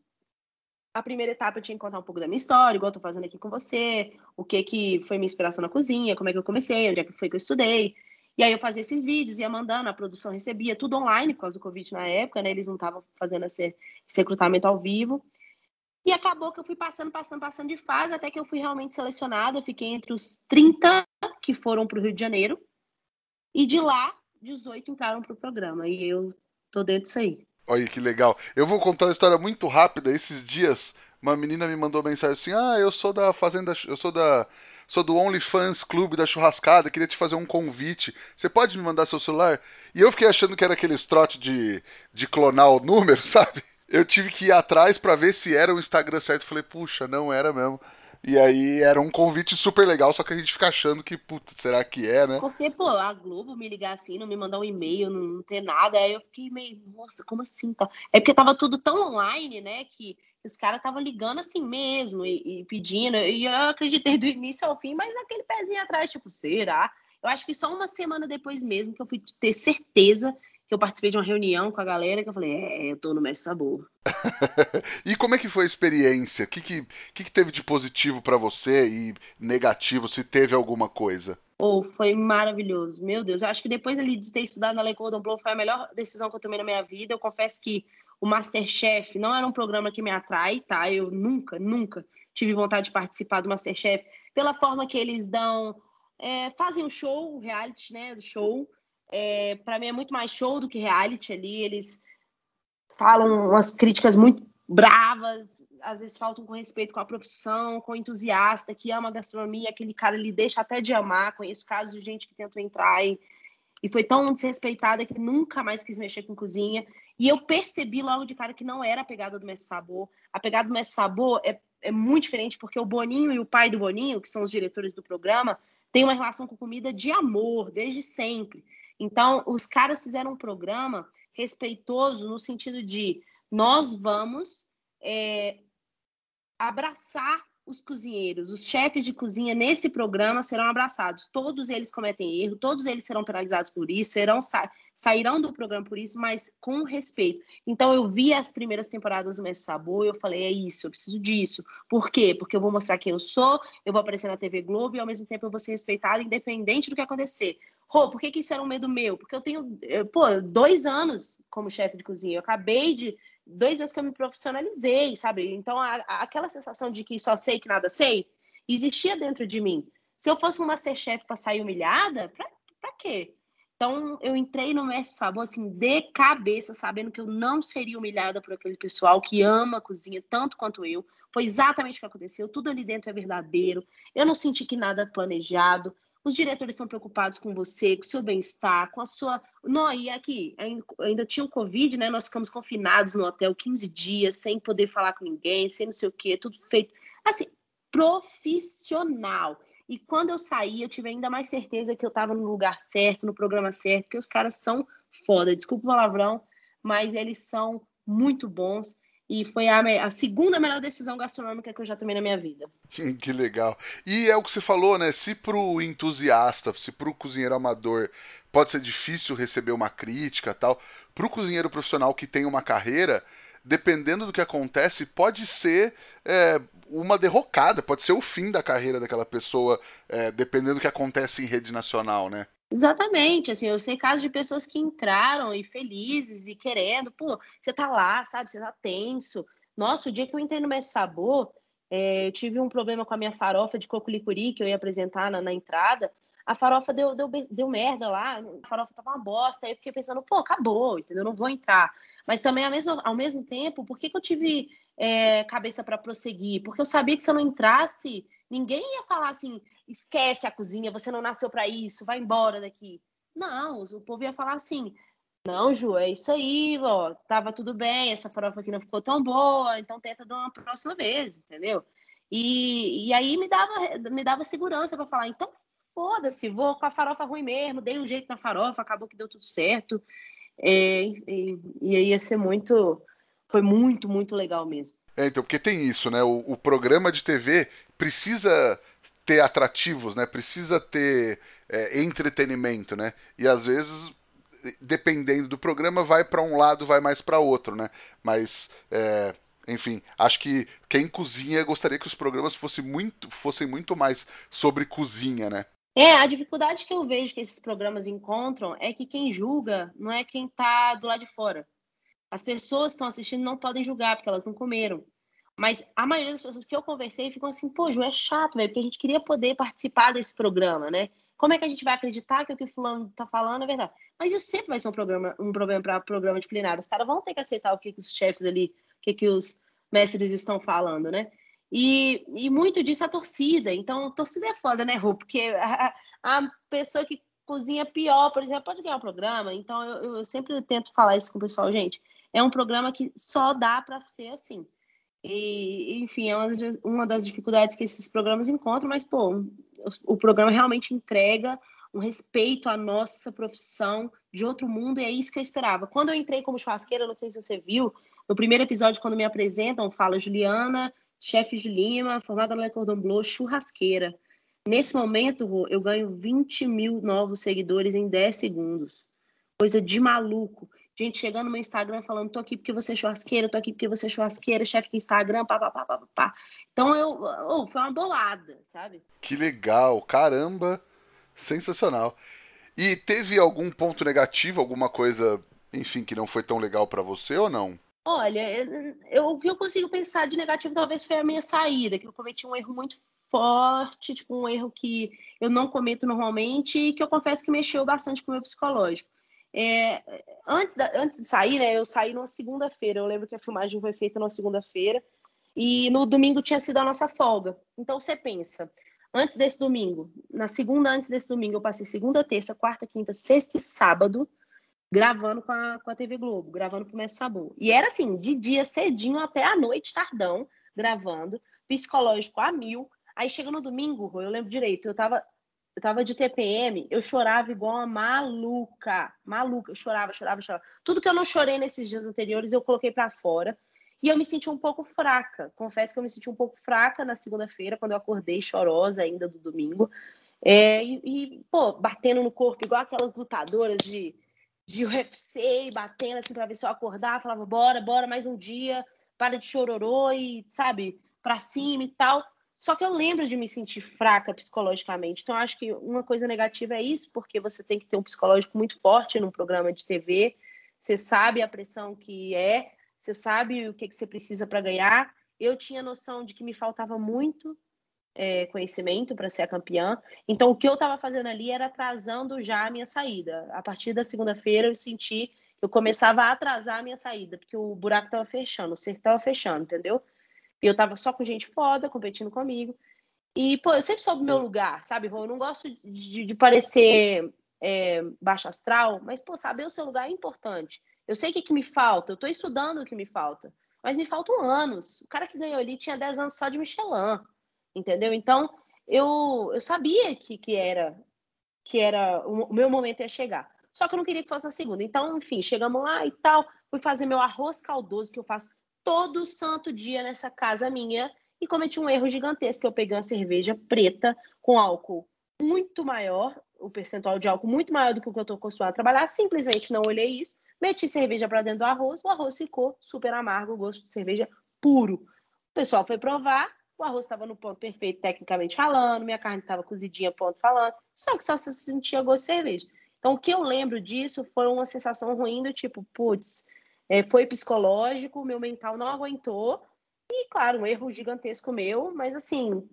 a primeira etapa eu tinha que contar um pouco da minha história, igual eu tô fazendo aqui com você, o que que foi minha inspiração na cozinha, como é que eu comecei, onde é que foi que eu estudei. E aí eu fazia esses vídeos, ia mandando, a produção recebia, tudo online por causa do Covid na época, né? Eles não estavam fazendo esse, esse recrutamento ao vivo. E acabou que eu fui passando, passando, passando de fase, até que eu fui realmente selecionada. Fiquei entre os 30 que foram para o Rio de Janeiro. E de lá, 18 entraram para o programa. E eu tô dentro disso aí. Olha que legal. Eu vou contar uma história muito rápida. Esses dias, uma menina me mandou mensagem assim: Ah, eu sou da Fazenda. Eu sou da sou do OnlyFans Clube da Churrascada, queria te fazer um convite. Você pode me mandar seu celular? E eu fiquei achando que era aquele trote de, de clonar o número, sabe? Eu tive que ir atrás para ver se era o Instagram certo. Falei, puxa, não era mesmo. E aí era um convite super legal, só que a gente fica achando que, puta, será que é, né? Porque, pô, a Globo me ligar assim, não me mandar um e-mail, não ter nada, aí eu fiquei meio, nossa, como assim? Tá? É porque tava tudo tão online, né, que os caras estavam ligando assim mesmo e, e, pedindo. E eu acreditei do início ao fim, mas aquele pezinho atrás, tipo, será? Eu acho que só uma semana depois mesmo que eu fui ter certeza que eu participei de uma reunião com a galera que eu falei, é, eu tô no Mestre Sabor. e como é que foi a experiência? O que, que, que, que teve de positivo para você e negativo, se teve alguma coisa? Oh, foi maravilhoso. Meu Deus, eu acho que depois ali de ter estudado na Lei Cordon Bleu foi a melhor decisão que eu tomei na minha vida. Eu confesso que o Masterchef não era um programa que me atrai, tá? Eu nunca, nunca tive vontade de participar do Masterchef pela forma que eles dão, é, fazem o show, o reality, né, do show. É, para mim é muito mais show do que reality ali. Eles falam umas críticas muito bravas, às vezes faltam com respeito com a profissão, com o entusiasta que ama a gastronomia, aquele cara ele deixa até de amar. Conheço casos de gente que tentou entrar e, e foi tão desrespeitada que nunca mais quis mexer com cozinha. E eu percebi logo de cara que não era a pegada do Mestre Sabor. A pegada do Mestre Sabor é, é muito diferente, porque o Boninho e o pai do Boninho, que são os diretores do programa, têm uma relação com comida de amor, desde sempre. Então, os caras fizeram um programa respeitoso no sentido de nós vamos é, abraçar os cozinheiros, os chefes de cozinha nesse programa serão abraçados. Todos eles cometem erro, todos eles serão penalizados por isso, serão sa sairão do programa por isso, mas com respeito. Então eu vi as primeiras temporadas do Mestre Sabor e eu falei, é isso, eu preciso disso. Por quê? Porque eu vou mostrar quem eu sou, eu vou aparecer na TV Globo e ao mesmo tempo eu vou ser respeitada independente do que acontecer. Rô, por que, que isso era um medo meu? Porque eu tenho, pô, dois anos como chefe de cozinha. Eu acabei de dois anos que eu me profissionalizei, sabe? Então, a, a, aquela sensação de que só sei que nada sei, existia dentro de mim. Se eu fosse um Masterchef para sair humilhada, pra, pra quê? Então, eu entrei no Mestre Sabor, assim, de cabeça, sabendo que eu não seria humilhada por aquele pessoal que ama a cozinha tanto quanto eu. Foi exatamente o que aconteceu. Tudo ali dentro é verdadeiro. Eu não senti que nada é planejado. Os diretores estão preocupados com você, com o seu bem-estar, com a sua. Não, e aqui, ainda tinha o Covid, né? Nós ficamos confinados no hotel 15 dias, sem poder falar com ninguém, sem não sei o quê, tudo feito. Assim, profissional. E quando eu saí, eu tive ainda mais certeza que eu estava no lugar certo, no programa certo, porque os caras são foda. Desculpa o palavrão, mas eles são muito bons e foi a, a, segunda melhor decisão gastronômica que eu já tomei na minha vida. que legal. E é o que você falou, né? Se pro entusiasta, se pro cozinheiro amador pode ser difícil receber uma crítica tal, pro cozinheiro profissional que tem uma carreira, dependendo do que acontece, pode ser é, uma derrocada, pode ser o fim da carreira daquela pessoa, é, dependendo do que acontece em rede nacional, né? Exatamente, assim, eu sei casos de pessoas que entraram e felizes e querendo, pô, você tá lá, sabe, você tá tenso. Nossa, o dia que eu entrei no Mestre Sabor, é, eu tive um problema com a minha farofa de coco licuri que eu ia apresentar na, na entrada, a farofa deu, deu, deu merda lá, a farofa tava uma bosta, aí eu fiquei pensando, pô, acabou, entendeu? Não vou entrar. Mas também, ao mesmo, ao mesmo tempo, por que, que eu tive é, cabeça para prosseguir? Porque eu sabia que se eu não entrasse, ninguém ia falar assim, esquece a cozinha, você não nasceu para isso, vai embora daqui. Não, o povo ia falar assim: não, Ju, é isso aí, ó, tava tudo bem, essa farofa aqui não ficou tão boa, então tenta dar uma próxima vez, entendeu? E, e aí me dava, me dava segurança para falar, então foda-se, vou com a farofa ruim mesmo, dei um jeito na farofa, acabou que deu tudo certo. É, e, e ia ser muito, foi muito, muito legal mesmo. É, então, porque tem isso, né? O, o programa de TV precisa ter atrativos, né? Precisa ter é, entretenimento, né? E às vezes, dependendo do programa, vai para um lado, vai mais para outro, né? Mas, é, enfim, acho que quem cozinha gostaria que os programas fossem muito, fossem muito mais sobre cozinha, né? É, a dificuldade que eu vejo que esses programas encontram é que quem julga não é quem está do lado de fora. As pessoas que estão assistindo não podem julgar porque elas não comeram. Mas a maioria das pessoas que eu conversei ficam assim, pô, Ju, é chato, velho, porque a gente queria poder participar desse programa, né? Como é que a gente vai acreditar que o que o fulano tá falando é verdade? Mas isso sempre vai ser um, programa, um problema para programa de culinária. Os caras vão ter que aceitar o que, que os chefes ali, o que, que os mestres estão falando, né? E, e muito disso é a torcida. Então, torcida é foda, né, Rô? Porque a, a pessoa que cozinha pior, por exemplo, pode ganhar o programa. Então, eu, eu sempre tento falar isso com o pessoal, gente. É um programa que só dá para ser assim. E, enfim, é uma das, uma das dificuldades que esses programas encontram, mas, pô, o, o programa realmente entrega um respeito à nossa profissão de outro mundo, e é isso que eu esperava. Quando eu entrei como churrasqueira, não sei se você viu, no primeiro episódio, quando me apresentam, fala Juliana, chefe de Lima, formada na Cordon Bleu, churrasqueira. Nesse momento, eu ganho 20 mil novos seguidores em 10 segundos. Coisa de maluco gente chegando no meu Instagram falando, tô aqui porque você é churrasqueira, tô aqui porque você é churrasqueira, chefe de Instagram, pá, pá, pá, pá, pá. Então eu, oh, foi uma bolada, sabe? Que legal, caramba, sensacional. E teve algum ponto negativo, alguma coisa, enfim, que não foi tão legal para você ou não? Olha, eu, o que eu consigo pensar de negativo talvez foi a minha saída, que eu cometi um erro muito forte, tipo um erro que eu não cometo normalmente e que eu confesso que mexeu bastante com o meu psicológico. É, antes, da, antes de sair, né, eu saí numa segunda-feira. Eu lembro que a filmagem foi feita numa segunda-feira e no domingo tinha sido a nossa folga. Então você pensa, antes desse domingo, na segunda antes desse domingo, eu passei segunda, terça, quarta, quinta, sexta e sábado gravando com a, com a TV Globo, gravando pro Mestre Sabor. E era assim, de dia cedinho até a noite, tardão, gravando, psicológico a mil. Aí chega no domingo, eu lembro direito, eu tava eu tava de TPM, eu chorava igual uma maluca, maluca, eu chorava, chorava, chorava. Tudo que eu não chorei nesses dias anteriores, eu coloquei para fora. E eu me senti um pouco fraca. Confesso que eu me senti um pouco fraca na segunda-feira, quando eu acordei chorosa ainda do domingo. É, e, e, pô, batendo no corpo, igual aquelas lutadoras de, de UFC, batendo assim pra ver se eu acordar. Falava, bora, bora, mais um dia, para de chororô e, sabe, pra cima e tal. Só que eu lembro de me sentir fraca psicologicamente. Então, acho que uma coisa negativa é isso, porque você tem que ter um psicológico muito forte num programa de TV. Você sabe a pressão que é, você sabe o que, que você precisa para ganhar. Eu tinha noção de que me faltava muito é, conhecimento para ser a campeã. Então, o que eu estava fazendo ali era atrasando já a minha saída. A partir da segunda-feira, eu senti que eu começava a atrasar a minha saída, porque o buraco estava fechando, o cerco estava fechando, entendeu? E eu tava só com gente foda, competindo comigo. E, pô, eu sempre soube o meu lugar, sabe, Eu não gosto de, de, de parecer é, baixo astral, mas, pô, saber o seu lugar é importante. Eu sei o que, que me falta, eu tô estudando o que me falta, mas me faltam anos. O cara que ganhou ali tinha 10 anos só de Michelin, entendeu? Então, eu, eu sabia que, que era que era o, o meu momento ia chegar. Só que eu não queria que fosse na segunda. Então, enfim, chegamos lá e tal. Fui fazer meu arroz caldoso, que eu faço todo santo dia nessa casa minha e cometi um erro gigantesco. Eu peguei uma cerveja preta com álcool muito maior, o percentual de álcool muito maior do que o que eu estou acostumado a trabalhar. Simplesmente não olhei isso, meti cerveja para dentro do arroz, o arroz ficou super amargo, gosto de cerveja puro. O pessoal foi provar, o arroz estava no ponto perfeito, tecnicamente falando, minha carne estava cozidinha, ponto falando, só que só se sentia gosto de cerveja. Então, o que eu lembro disso foi uma sensação ruim do tipo, putz, é, foi psicológico, meu mental não aguentou. E, claro, um erro gigantesco meu, mas assim,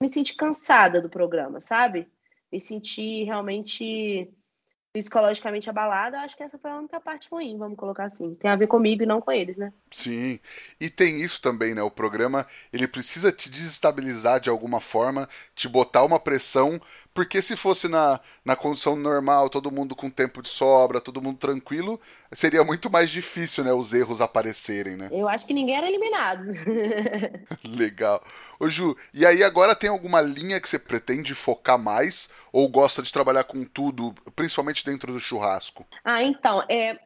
me senti cansada do programa, sabe? Me senti realmente psicologicamente abalada, acho que essa foi a única parte ruim, vamos colocar assim. Tem a ver comigo e não com eles, né? Sim. E tem isso também, né? O programa, ele precisa te desestabilizar de alguma forma, te botar uma pressão, porque se fosse na, na condição normal, todo mundo com tempo de sobra, todo mundo tranquilo, seria muito mais difícil, né, os erros aparecerem, né? Eu acho que ninguém era eliminado. Legal. Ô Ju, e aí agora tem alguma linha que você pretende focar mais ou gosta de trabalhar com tudo, principalmente dentro do churrasco? Ah, então, é,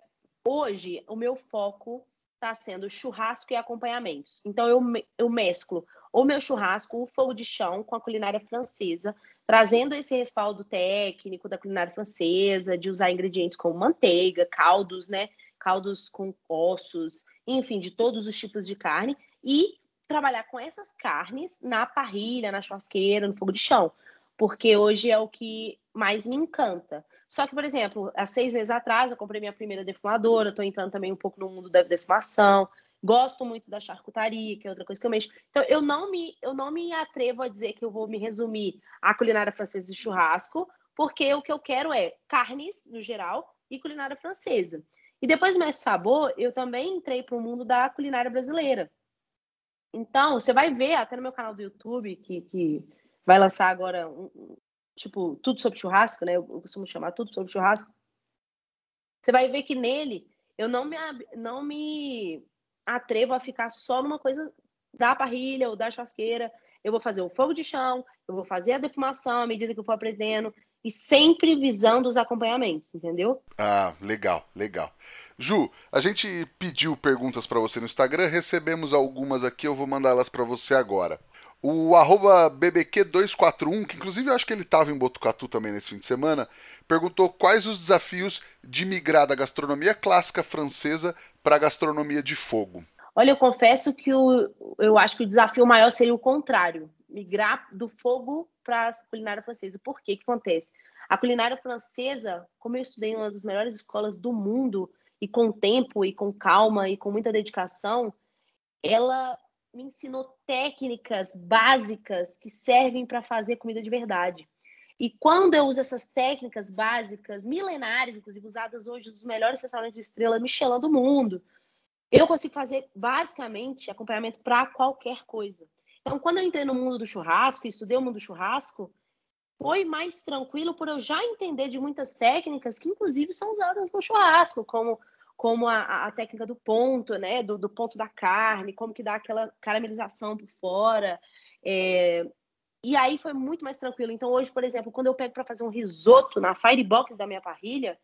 hoje o meu foco está sendo churrasco e acompanhamentos. Então eu, eu mesclo o meu churrasco, o fogo de chão, com a culinária francesa, trazendo esse respaldo técnico da culinária francesa, de usar ingredientes como manteiga, caldos, né? Caldos com ossos, enfim, de todos os tipos de carne, e trabalhar com essas carnes na parrilha, na churrasqueira, no fogo de chão, porque hoje é o que mais me encanta. Só que, por exemplo, há seis meses atrás eu comprei minha primeira defumadora, estou entrando também um pouco no mundo da defumação, gosto muito da charcutaria, que é outra coisa que eu mexo. Então, eu não me, eu não me atrevo a dizer que eu vou me resumir à culinária francesa de churrasco, porque o que eu quero é carnes, no geral, e culinária francesa. E depois do Mestre Sabor, eu também entrei para o mundo da culinária brasileira. Então, você vai ver até no meu canal do YouTube, que, que vai lançar agora, um, tipo, tudo sobre churrasco, né? Eu costumo chamar tudo sobre churrasco. Você vai ver que nele eu não me, não me atrevo a ficar só numa coisa da parrilha ou da churrasqueira. Eu vou fazer o fogo de chão, eu vou fazer a defumação à medida que eu for aprendendo e sempre visando os acompanhamentos, entendeu? Ah, legal, legal. Ju, a gente pediu perguntas para você no Instagram, recebemos algumas aqui, eu vou mandá-las para você agora. O arroba BBQ241, que inclusive eu acho que ele estava em Botucatu também nesse fim de semana, perguntou quais os desafios de migrar da gastronomia clássica francesa para a gastronomia de fogo. Olha, eu confesso que o, eu acho que o desafio maior seria o contrário, migrar do fogo para a culinária francesa. Por quê? O que acontece? A culinária francesa, como eu estudei em uma das melhores escolas do mundo, e com tempo, e com calma, e com muita dedicação, ela me ensinou técnicas básicas que servem para fazer comida de verdade. E quando eu uso essas técnicas básicas, milenares, inclusive usadas hoje nos melhores restaurantes de estrela Michelin do mundo, eu consigo fazer basicamente acompanhamento para qualquer coisa. Então, quando eu entrei no mundo do churrasco estudei o mundo do churrasco, foi mais tranquilo por eu já entender de muitas técnicas que, inclusive, são usadas no churrasco, como, como a, a técnica do ponto, né? Do, do, ponto da carne, como que dá aquela caramelização por fora. É... E aí foi muito mais tranquilo. Então, hoje, por exemplo, quando eu pego para fazer um risoto na firebox da minha parrilha,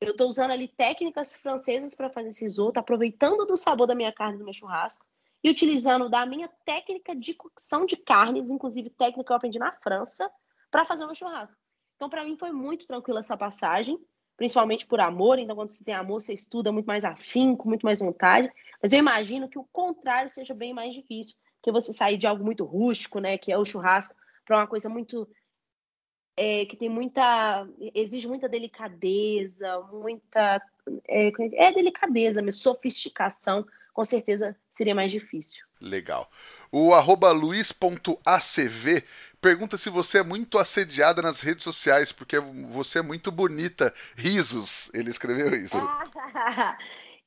eu estou usando ali técnicas francesas para fazer esse risoto, aproveitando do sabor da minha carne do meu churrasco e utilizando da minha técnica de cocção de carnes, inclusive técnica que eu aprendi na França, para fazer o meu churrasco. Então, para mim, foi muito tranquila essa passagem, principalmente por amor. Então, quando você tem amor, você estuda muito mais afim, com muito mais vontade. Mas eu imagino que o contrário seja bem mais difícil, que você sair de algo muito rústico, né, que é o churrasco, para uma coisa muito é, que tem muita exige muita delicadeza, muita é, é delicadeza, mas sofisticação com certeza seria mais difícil. Legal. O arroba luiz.acv pergunta se você é muito assediada nas redes sociais, porque você é muito bonita. Risos, ele escreveu isso.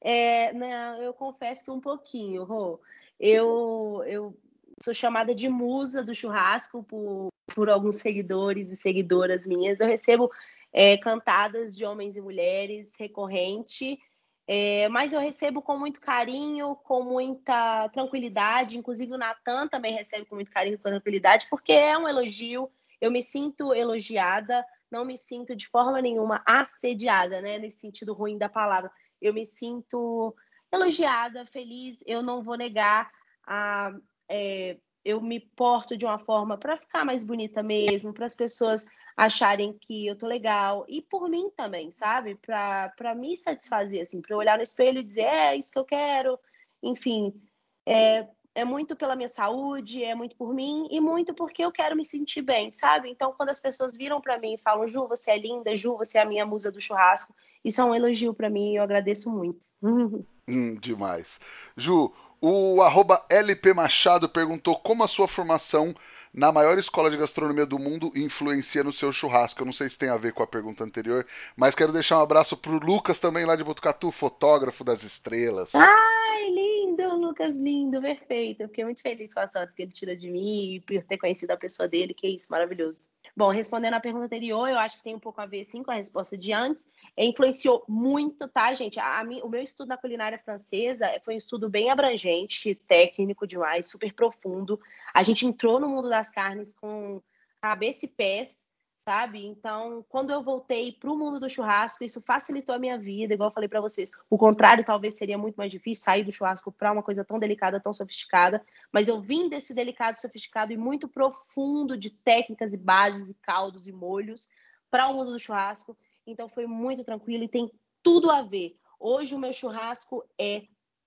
é, não, eu confesso que um pouquinho, Rô. Eu, eu sou chamada de musa do churrasco por, por alguns seguidores e seguidoras minhas. Eu recebo é, cantadas de homens e mulheres recorrente é, mas eu recebo com muito carinho, com muita tranquilidade. Inclusive, o Natan também recebe com muito carinho e tranquilidade, porque é um elogio. Eu me sinto elogiada, não me sinto de forma nenhuma assediada, né? Nesse sentido ruim da palavra. Eu me sinto elogiada, feliz. Eu não vou negar a. É, eu me porto de uma forma para ficar mais bonita mesmo, para as pessoas acharem que eu tô legal e por mim também, sabe? Para me satisfazer assim, para eu olhar no espelho e dizer, é isso que eu quero. Enfim, é, é muito pela minha saúde, é muito por mim e muito porque eu quero me sentir bem, sabe? Então, quando as pessoas viram para mim e falam, Ju, você é linda, Ju, você é a minha musa do churrasco, isso é um elogio para mim e eu agradeço muito. Hum, demais. Ju, o arroba LP Machado perguntou como a sua formação na maior escola de gastronomia do mundo influencia no seu churrasco. Eu não sei se tem a ver com a pergunta anterior, mas quero deixar um abraço pro Lucas também lá de Botucatu, fotógrafo das estrelas. Ai, lindo, Lucas, lindo, perfeito. Eu fiquei muito feliz com as fotos que ele tirou de mim e por ter conhecido a pessoa dele, que é isso, maravilhoso. Bom, respondendo à pergunta anterior, eu acho que tem um pouco a ver, sim, com a resposta de antes. Influenciou muito, tá, gente? A, a, o meu estudo na culinária francesa foi um estudo bem abrangente, técnico demais, super profundo. A gente entrou no mundo das carnes com cabeça e pés, sabe? Então, quando eu voltei para o mundo do churrasco, isso facilitou a minha vida, igual eu falei para vocês. O contrário talvez seria muito mais difícil sair do churrasco para uma coisa tão delicada, tão sofisticada, mas eu vim desse delicado, sofisticado e muito profundo de técnicas e bases e caldos e molhos para o mundo do churrasco. Então foi muito tranquilo e tem tudo a ver. Hoje o meu churrasco é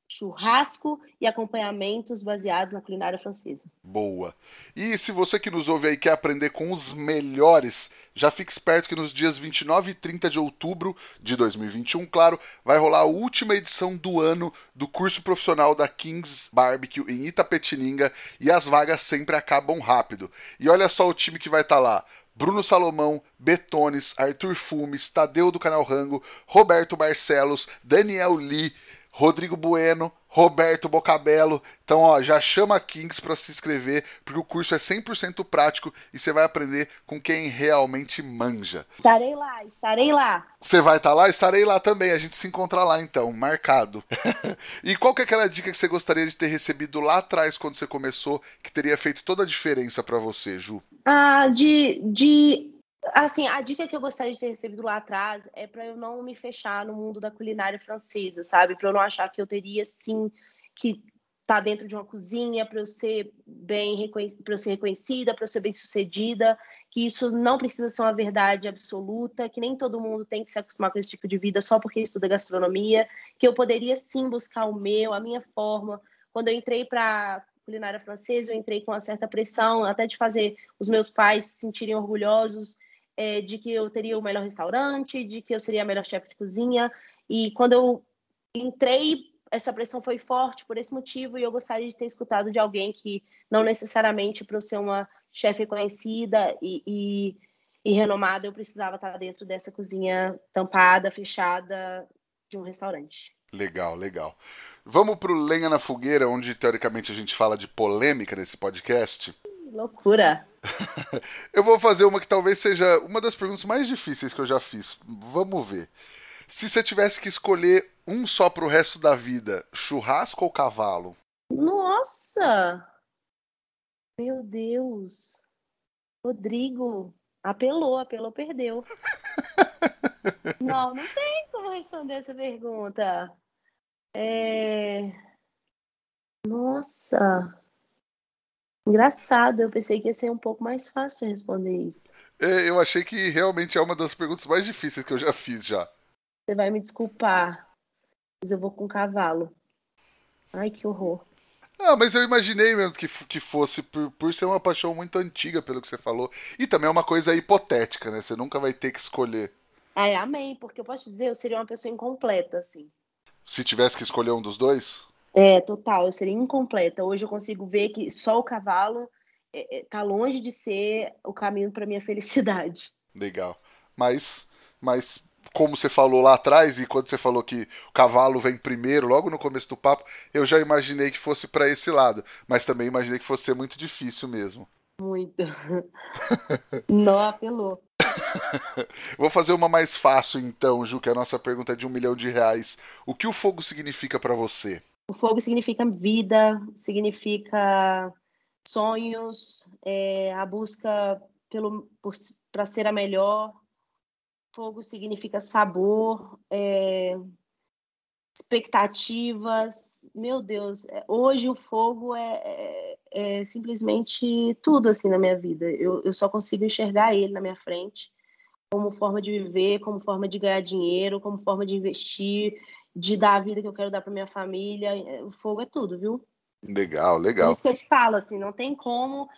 churrasco e acompanhamentos baseados na culinária francesa. Boa. E se você que nos ouve aí quer aprender com os melhores, já fique esperto que nos dias 29 e 30 de outubro de 2021, claro, vai rolar a última edição do ano do curso profissional da Kings Barbecue em Itapetininga e as vagas sempre acabam rápido. E olha só o time que vai estar tá lá. Bruno Salomão, Betones, Arthur Fumes, Tadeu do Canal Rango, Roberto Barcelos, Daniel Lee, Rodrigo Bueno, Roberto Bocabelo. Então, ó, já chama a Kings para se inscrever, porque o curso é 100% prático e você vai aprender com quem realmente manja. Estarei lá, estarei lá. Você vai estar tá lá? Estarei lá também. A gente se encontra lá então, marcado. e qual que é aquela dica que você gostaria de ter recebido lá atrás quando você começou, que teria feito toda a diferença para você, Ju? Ah, de, de Assim, a dica que eu gostaria de ter recebido lá atrás é para eu não me fechar no mundo da culinária francesa, sabe? Para eu não achar que eu teria sim que estar tá dentro de uma cozinha para eu ser bem para eu ser reconhecida, para eu ser bem sucedida, que isso não precisa ser uma verdade absoluta, que nem todo mundo tem que se acostumar com esse tipo de vida só porque estuda gastronomia, que eu poderia sim buscar o meu, a minha forma. Quando eu entrei para culinária francesa, eu entrei com uma certa pressão, até de fazer os meus pais se sentirem orgulhosos é, de que eu teria o melhor restaurante, de que eu seria a melhor chefe de cozinha. E quando eu entrei, essa pressão foi forte por esse motivo e eu gostaria de ter escutado de alguém que não necessariamente para eu ser uma chefe conhecida e, e, e renomada eu precisava estar dentro dessa cozinha tampada, fechada de um restaurante. Legal, legal. Vamos para o Lenha na Fogueira, onde teoricamente a gente fala de polêmica nesse podcast. Loucura. eu vou fazer uma que talvez seja uma das perguntas mais difíceis que eu já fiz. Vamos ver. Se você tivesse que escolher um só pro resto da vida, churrasco ou cavalo? Nossa! Meu Deus! Rodrigo, apelou, apelou, perdeu. não, não tem como responder essa pergunta. É... Nossa! Engraçado, eu pensei que ia ser um pouco mais fácil responder isso. É, eu achei que realmente é uma das perguntas mais difíceis que eu já fiz já. Você vai me desculpar, mas eu vou com cavalo. Ai, que horror. Ah, mas eu imaginei mesmo que, que fosse por, por ser uma paixão muito antiga, pelo que você falou. E também é uma coisa hipotética, né? Você nunca vai ter que escolher. Ai, amém, porque eu posso te dizer, eu seria uma pessoa incompleta, assim. Se tivesse que escolher um dos dois? É, total, eu seria incompleta. Hoje eu consigo ver que só o cavalo é, é, tá longe de ser o caminho para minha felicidade. Legal. Mas, mas como você falou lá atrás, e quando você falou que o cavalo vem primeiro, logo no começo do papo, eu já imaginei que fosse para esse lado, mas também imaginei que fosse ser muito difícil mesmo. Muito. Não apelou. Vou fazer uma mais fácil então, Ju, que a nossa pergunta é de um milhão de reais. O que o fogo significa para você? O fogo significa vida, significa sonhos, é, a busca pelo para ser a melhor, Fogo significa sabor, é, expectativas. Meu Deus, é, hoje o fogo é, é, é, simplesmente tudo assim na minha vida. Eu, eu só consigo enxergar ele na minha frente como forma de viver, como forma de ganhar dinheiro, como forma de investir, de dar a vida que eu quero dar para minha família. É, o fogo é tudo, viu? Legal, legal. Por isso que eu te falo, assim, não tem como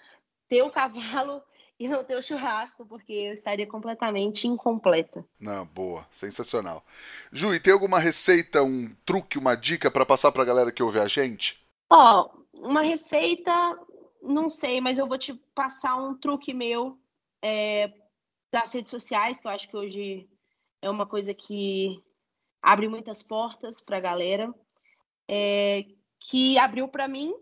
ter o cavalo e não ter o churrasco, porque eu estaria completamente incompleta. Não, boa, sensacional. Ju, e tem alguma receita, um truque, uma dica para passar para a galera que ouve a gente? Ó, uma receita, não sei, mas eu vou te passar um truque meu é, das redes sociais, que eu acho que hoje é uma coisa que abre muitas portas para a galera, é, que abriu para mim,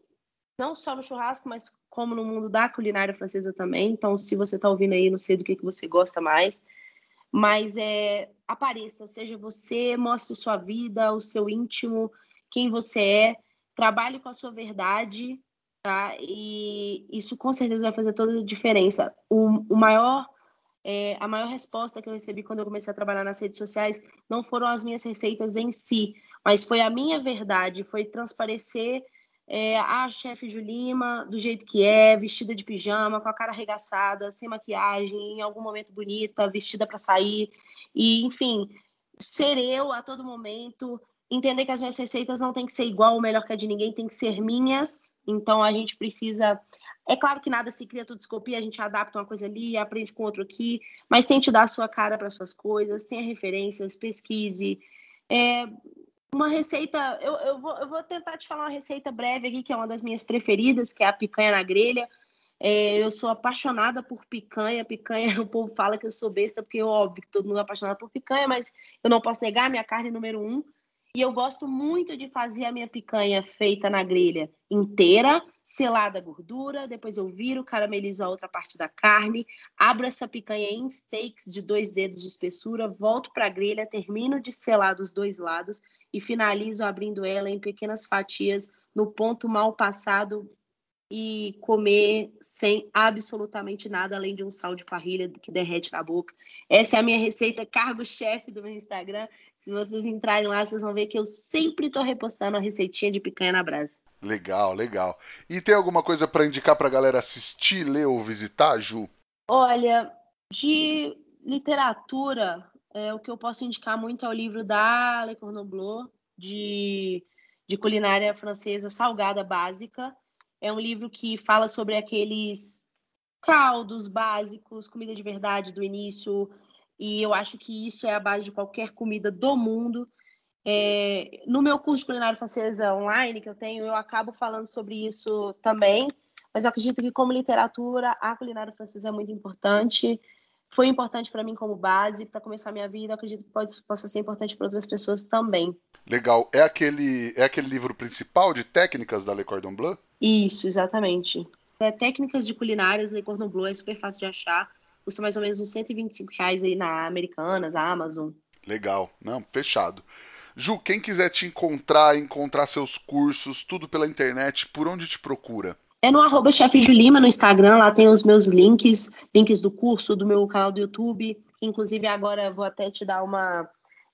não só no churrasco, mas como no mundo da culinária francesa também. Então, se você está ouvindo aí, não sei do que, que você gosta mais, mas é, apareça, seja você, mostre sua vida, o seu íntimo, quem você é, trabalhe com a sua verdade, tá? E isso com certeza vai fazer toda a diferença. O, o maior é, a maior resposta que eu recebi quando eu comecei a trabalhar nas redes sociais não foram as minhas receitas em si, mas foi a minha verdade, foi transparecer é, a chefe Julima, do jeito que é, vestida de pijama, com a cara arregaçada, sem maquiagem, em algum momento bonita, vestida para sair. E, enfim, ser eu a todo momento, entender que as minhas receitas não tem que ser igual ou melhor que a de ninguém, tem que ser minhas. Então a gente precisa. É claro que nada se cria, tudo se copia, a gente adapta uma coisa ali, aprende com outro aqui, mas tente dar a sua cara para suas coisas, tenha referências, pesquise. É, uma receita, eu, eu, vou, eu vou tentar te falar uma receita breve aqui, que é uma das minhas preferidas, que é a picanha na grelha. É, eu sou apaixonada por picanha. Picanha, o povo fala que eu sou besta, porque é óbvio que todo mundo é apaixonado por picanha, mas eu não posso negar, minha carne número um. E eu gosto muito de fazer a minha picanha feita na grelha inteira, selada a gordura, depois eu viro, caramelizo a outra parte da carne, abro essa picanha em steaks de dois dedos de espessura, volto para a grelha, termino de selar dos dois lados e finalizo abrindo ela em pequenas fatias no ponto mal passado e comer sem absolutamente nada além de um sal de parrilha que derrete na boca. Essa é a minha receita cargo-chefe do meu Instagram. Se vocês entrarem lá, vocês vão ver que eu sempre estou repostando a receitinha de picanha na brasa. Legal, legal. E tem alguma coisa para indicar para a galera assistir, ler ou visitar, Ju? Olha, de literatura, é, o que eu posso indicar muito é o livro da Le Cordon Bleu, de, de culinária francesa salgada básica. É um livro que fala sobre aqueles caldos básicos, comida de verdade do início, e eu acho que isso é a base de qualquer comida do mundo. É, no meu curso de culinária francesa online que eu tenho, eu acabo falando sobre isso também, mas eu acredito que como literatura, a culinária francesa é muito importante foi importante para mim como base para começar minha vida. acredito que pode, possa ser importante para outras pessoas também. Legal. É aquele, é aquele livro principal de técnicas da Le Cordon Bleu? Isso, exatamente. É técnicas de culinárias Le Cordon Bleu, é super fácil de achar. Custa mais ou menos uns 125 reais aí na Americanas, a Amazon. Legal. Não, fechado. Ju, quem quiser te encontrar, encontrar seus cursos, tudo pela internet, por onde te procura? É no arroba chefe Julima no Instagram, lá tem os meus links, links do curso, do meu canal do YouTube. Inclusive, agora vou até te dar uma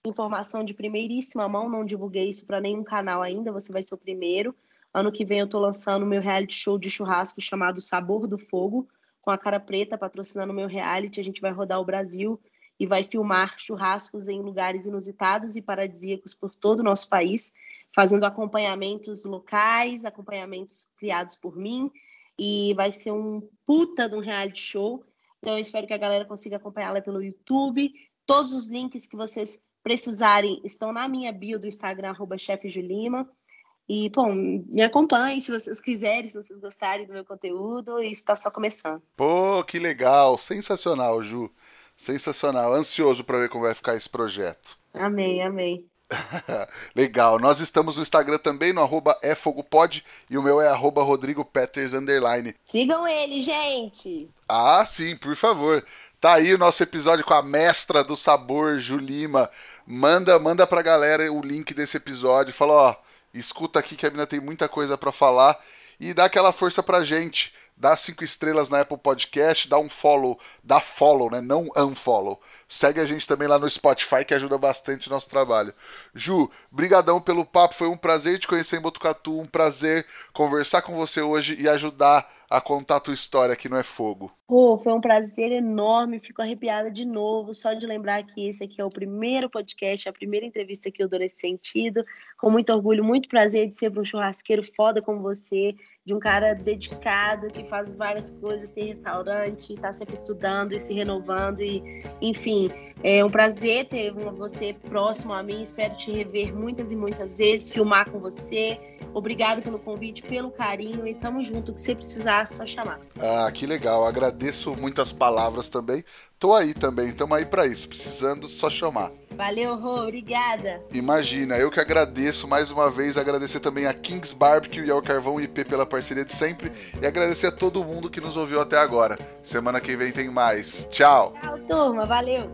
informação de primeiríssima mão, não divulguei isso para nenhum canal ainda, você vai ser o primeiro. Ano que vem eu tô lançando meu reality show de churrasco chamado Sabor do Fogo, com a Cara Preta patrocinando o meu reality. A gente vai rodar o Brasil e vai filmar churrascos em lugares inusitados e paradisíacos por todo o nosso país, fazendo acompanhamentos locais, acompanhamentos criados por mim, e vai ser um puta de um reality show. Então eu espero que a galera consiga acompanhá-la pelo YouTube. Todos os links que vocês precisarem estão na minha bio do Instagram, arroba. E, bom, me acompanhem se vocês quiserem, se vocês gostarem do meu conteúdo, e está só começando. Pô, que legal, sensacional, Ju. Sensacional. Ansioso para ver como vai ficar esse projeto. Amei, amei. Legal. Nós estamos no Instagram também, no arroba efogopod, e o meu é arroba rodrigopeters, underline. Sigam ele, gente! Ah, sim, por favor. Tá aí o nosso episódio com a mestra do sabor, Julima. Manda, manda pra galera o link desse episódio. Fala, ó, escuta aqui que a mina tem muita coisa para falar e dá aquela força pra gente. Dá cinco estrelas na Apple Podcast, dá um follow, dá follow, né? Não unfollow. Segue a gente também lá no Spotify, que ajuda bastante o nosso trabalho. Ju, brigadão pelo papo, foi um prazer te conhecer em Botucatu, um prazer conversar com você hoje e ajudar a contar a tua história aqui no É Fogo. Pô, foi um prazer enorme, fico arrepiada de novo, só de lembrar que esse aqui é o primeiro podcast, a primeira entrevista que eu dou nesse sentido. Com muito orgulho, muito prazer de ser um churrasqueiro foda como você, de um cara dedicado, que faz várias coisas, tem restaurante, está sempre estudando e se renovando, e enfim, é um prazer ter você próximo a mim, espero te rever muitas e muitas vezes, filmar com você. Obrigado pelo convite, pelo carinho e tamo junto, o que você precisar só chamar. Ah, que legal. Agradeço muitas palavras também. Tô aí também, estamos aí para isso. Precisando, só chamar. Valeu, Rô, obrigada. Imagina, eu que agradeço mais uma vez, agradecer também a Kings Barbecue e ao Carvão IP pela parceria de sempre e agradecer a todo mundo que nos ouviu até agora. Semana que vem tem mais. Tchau. Tchau, turma, valeu.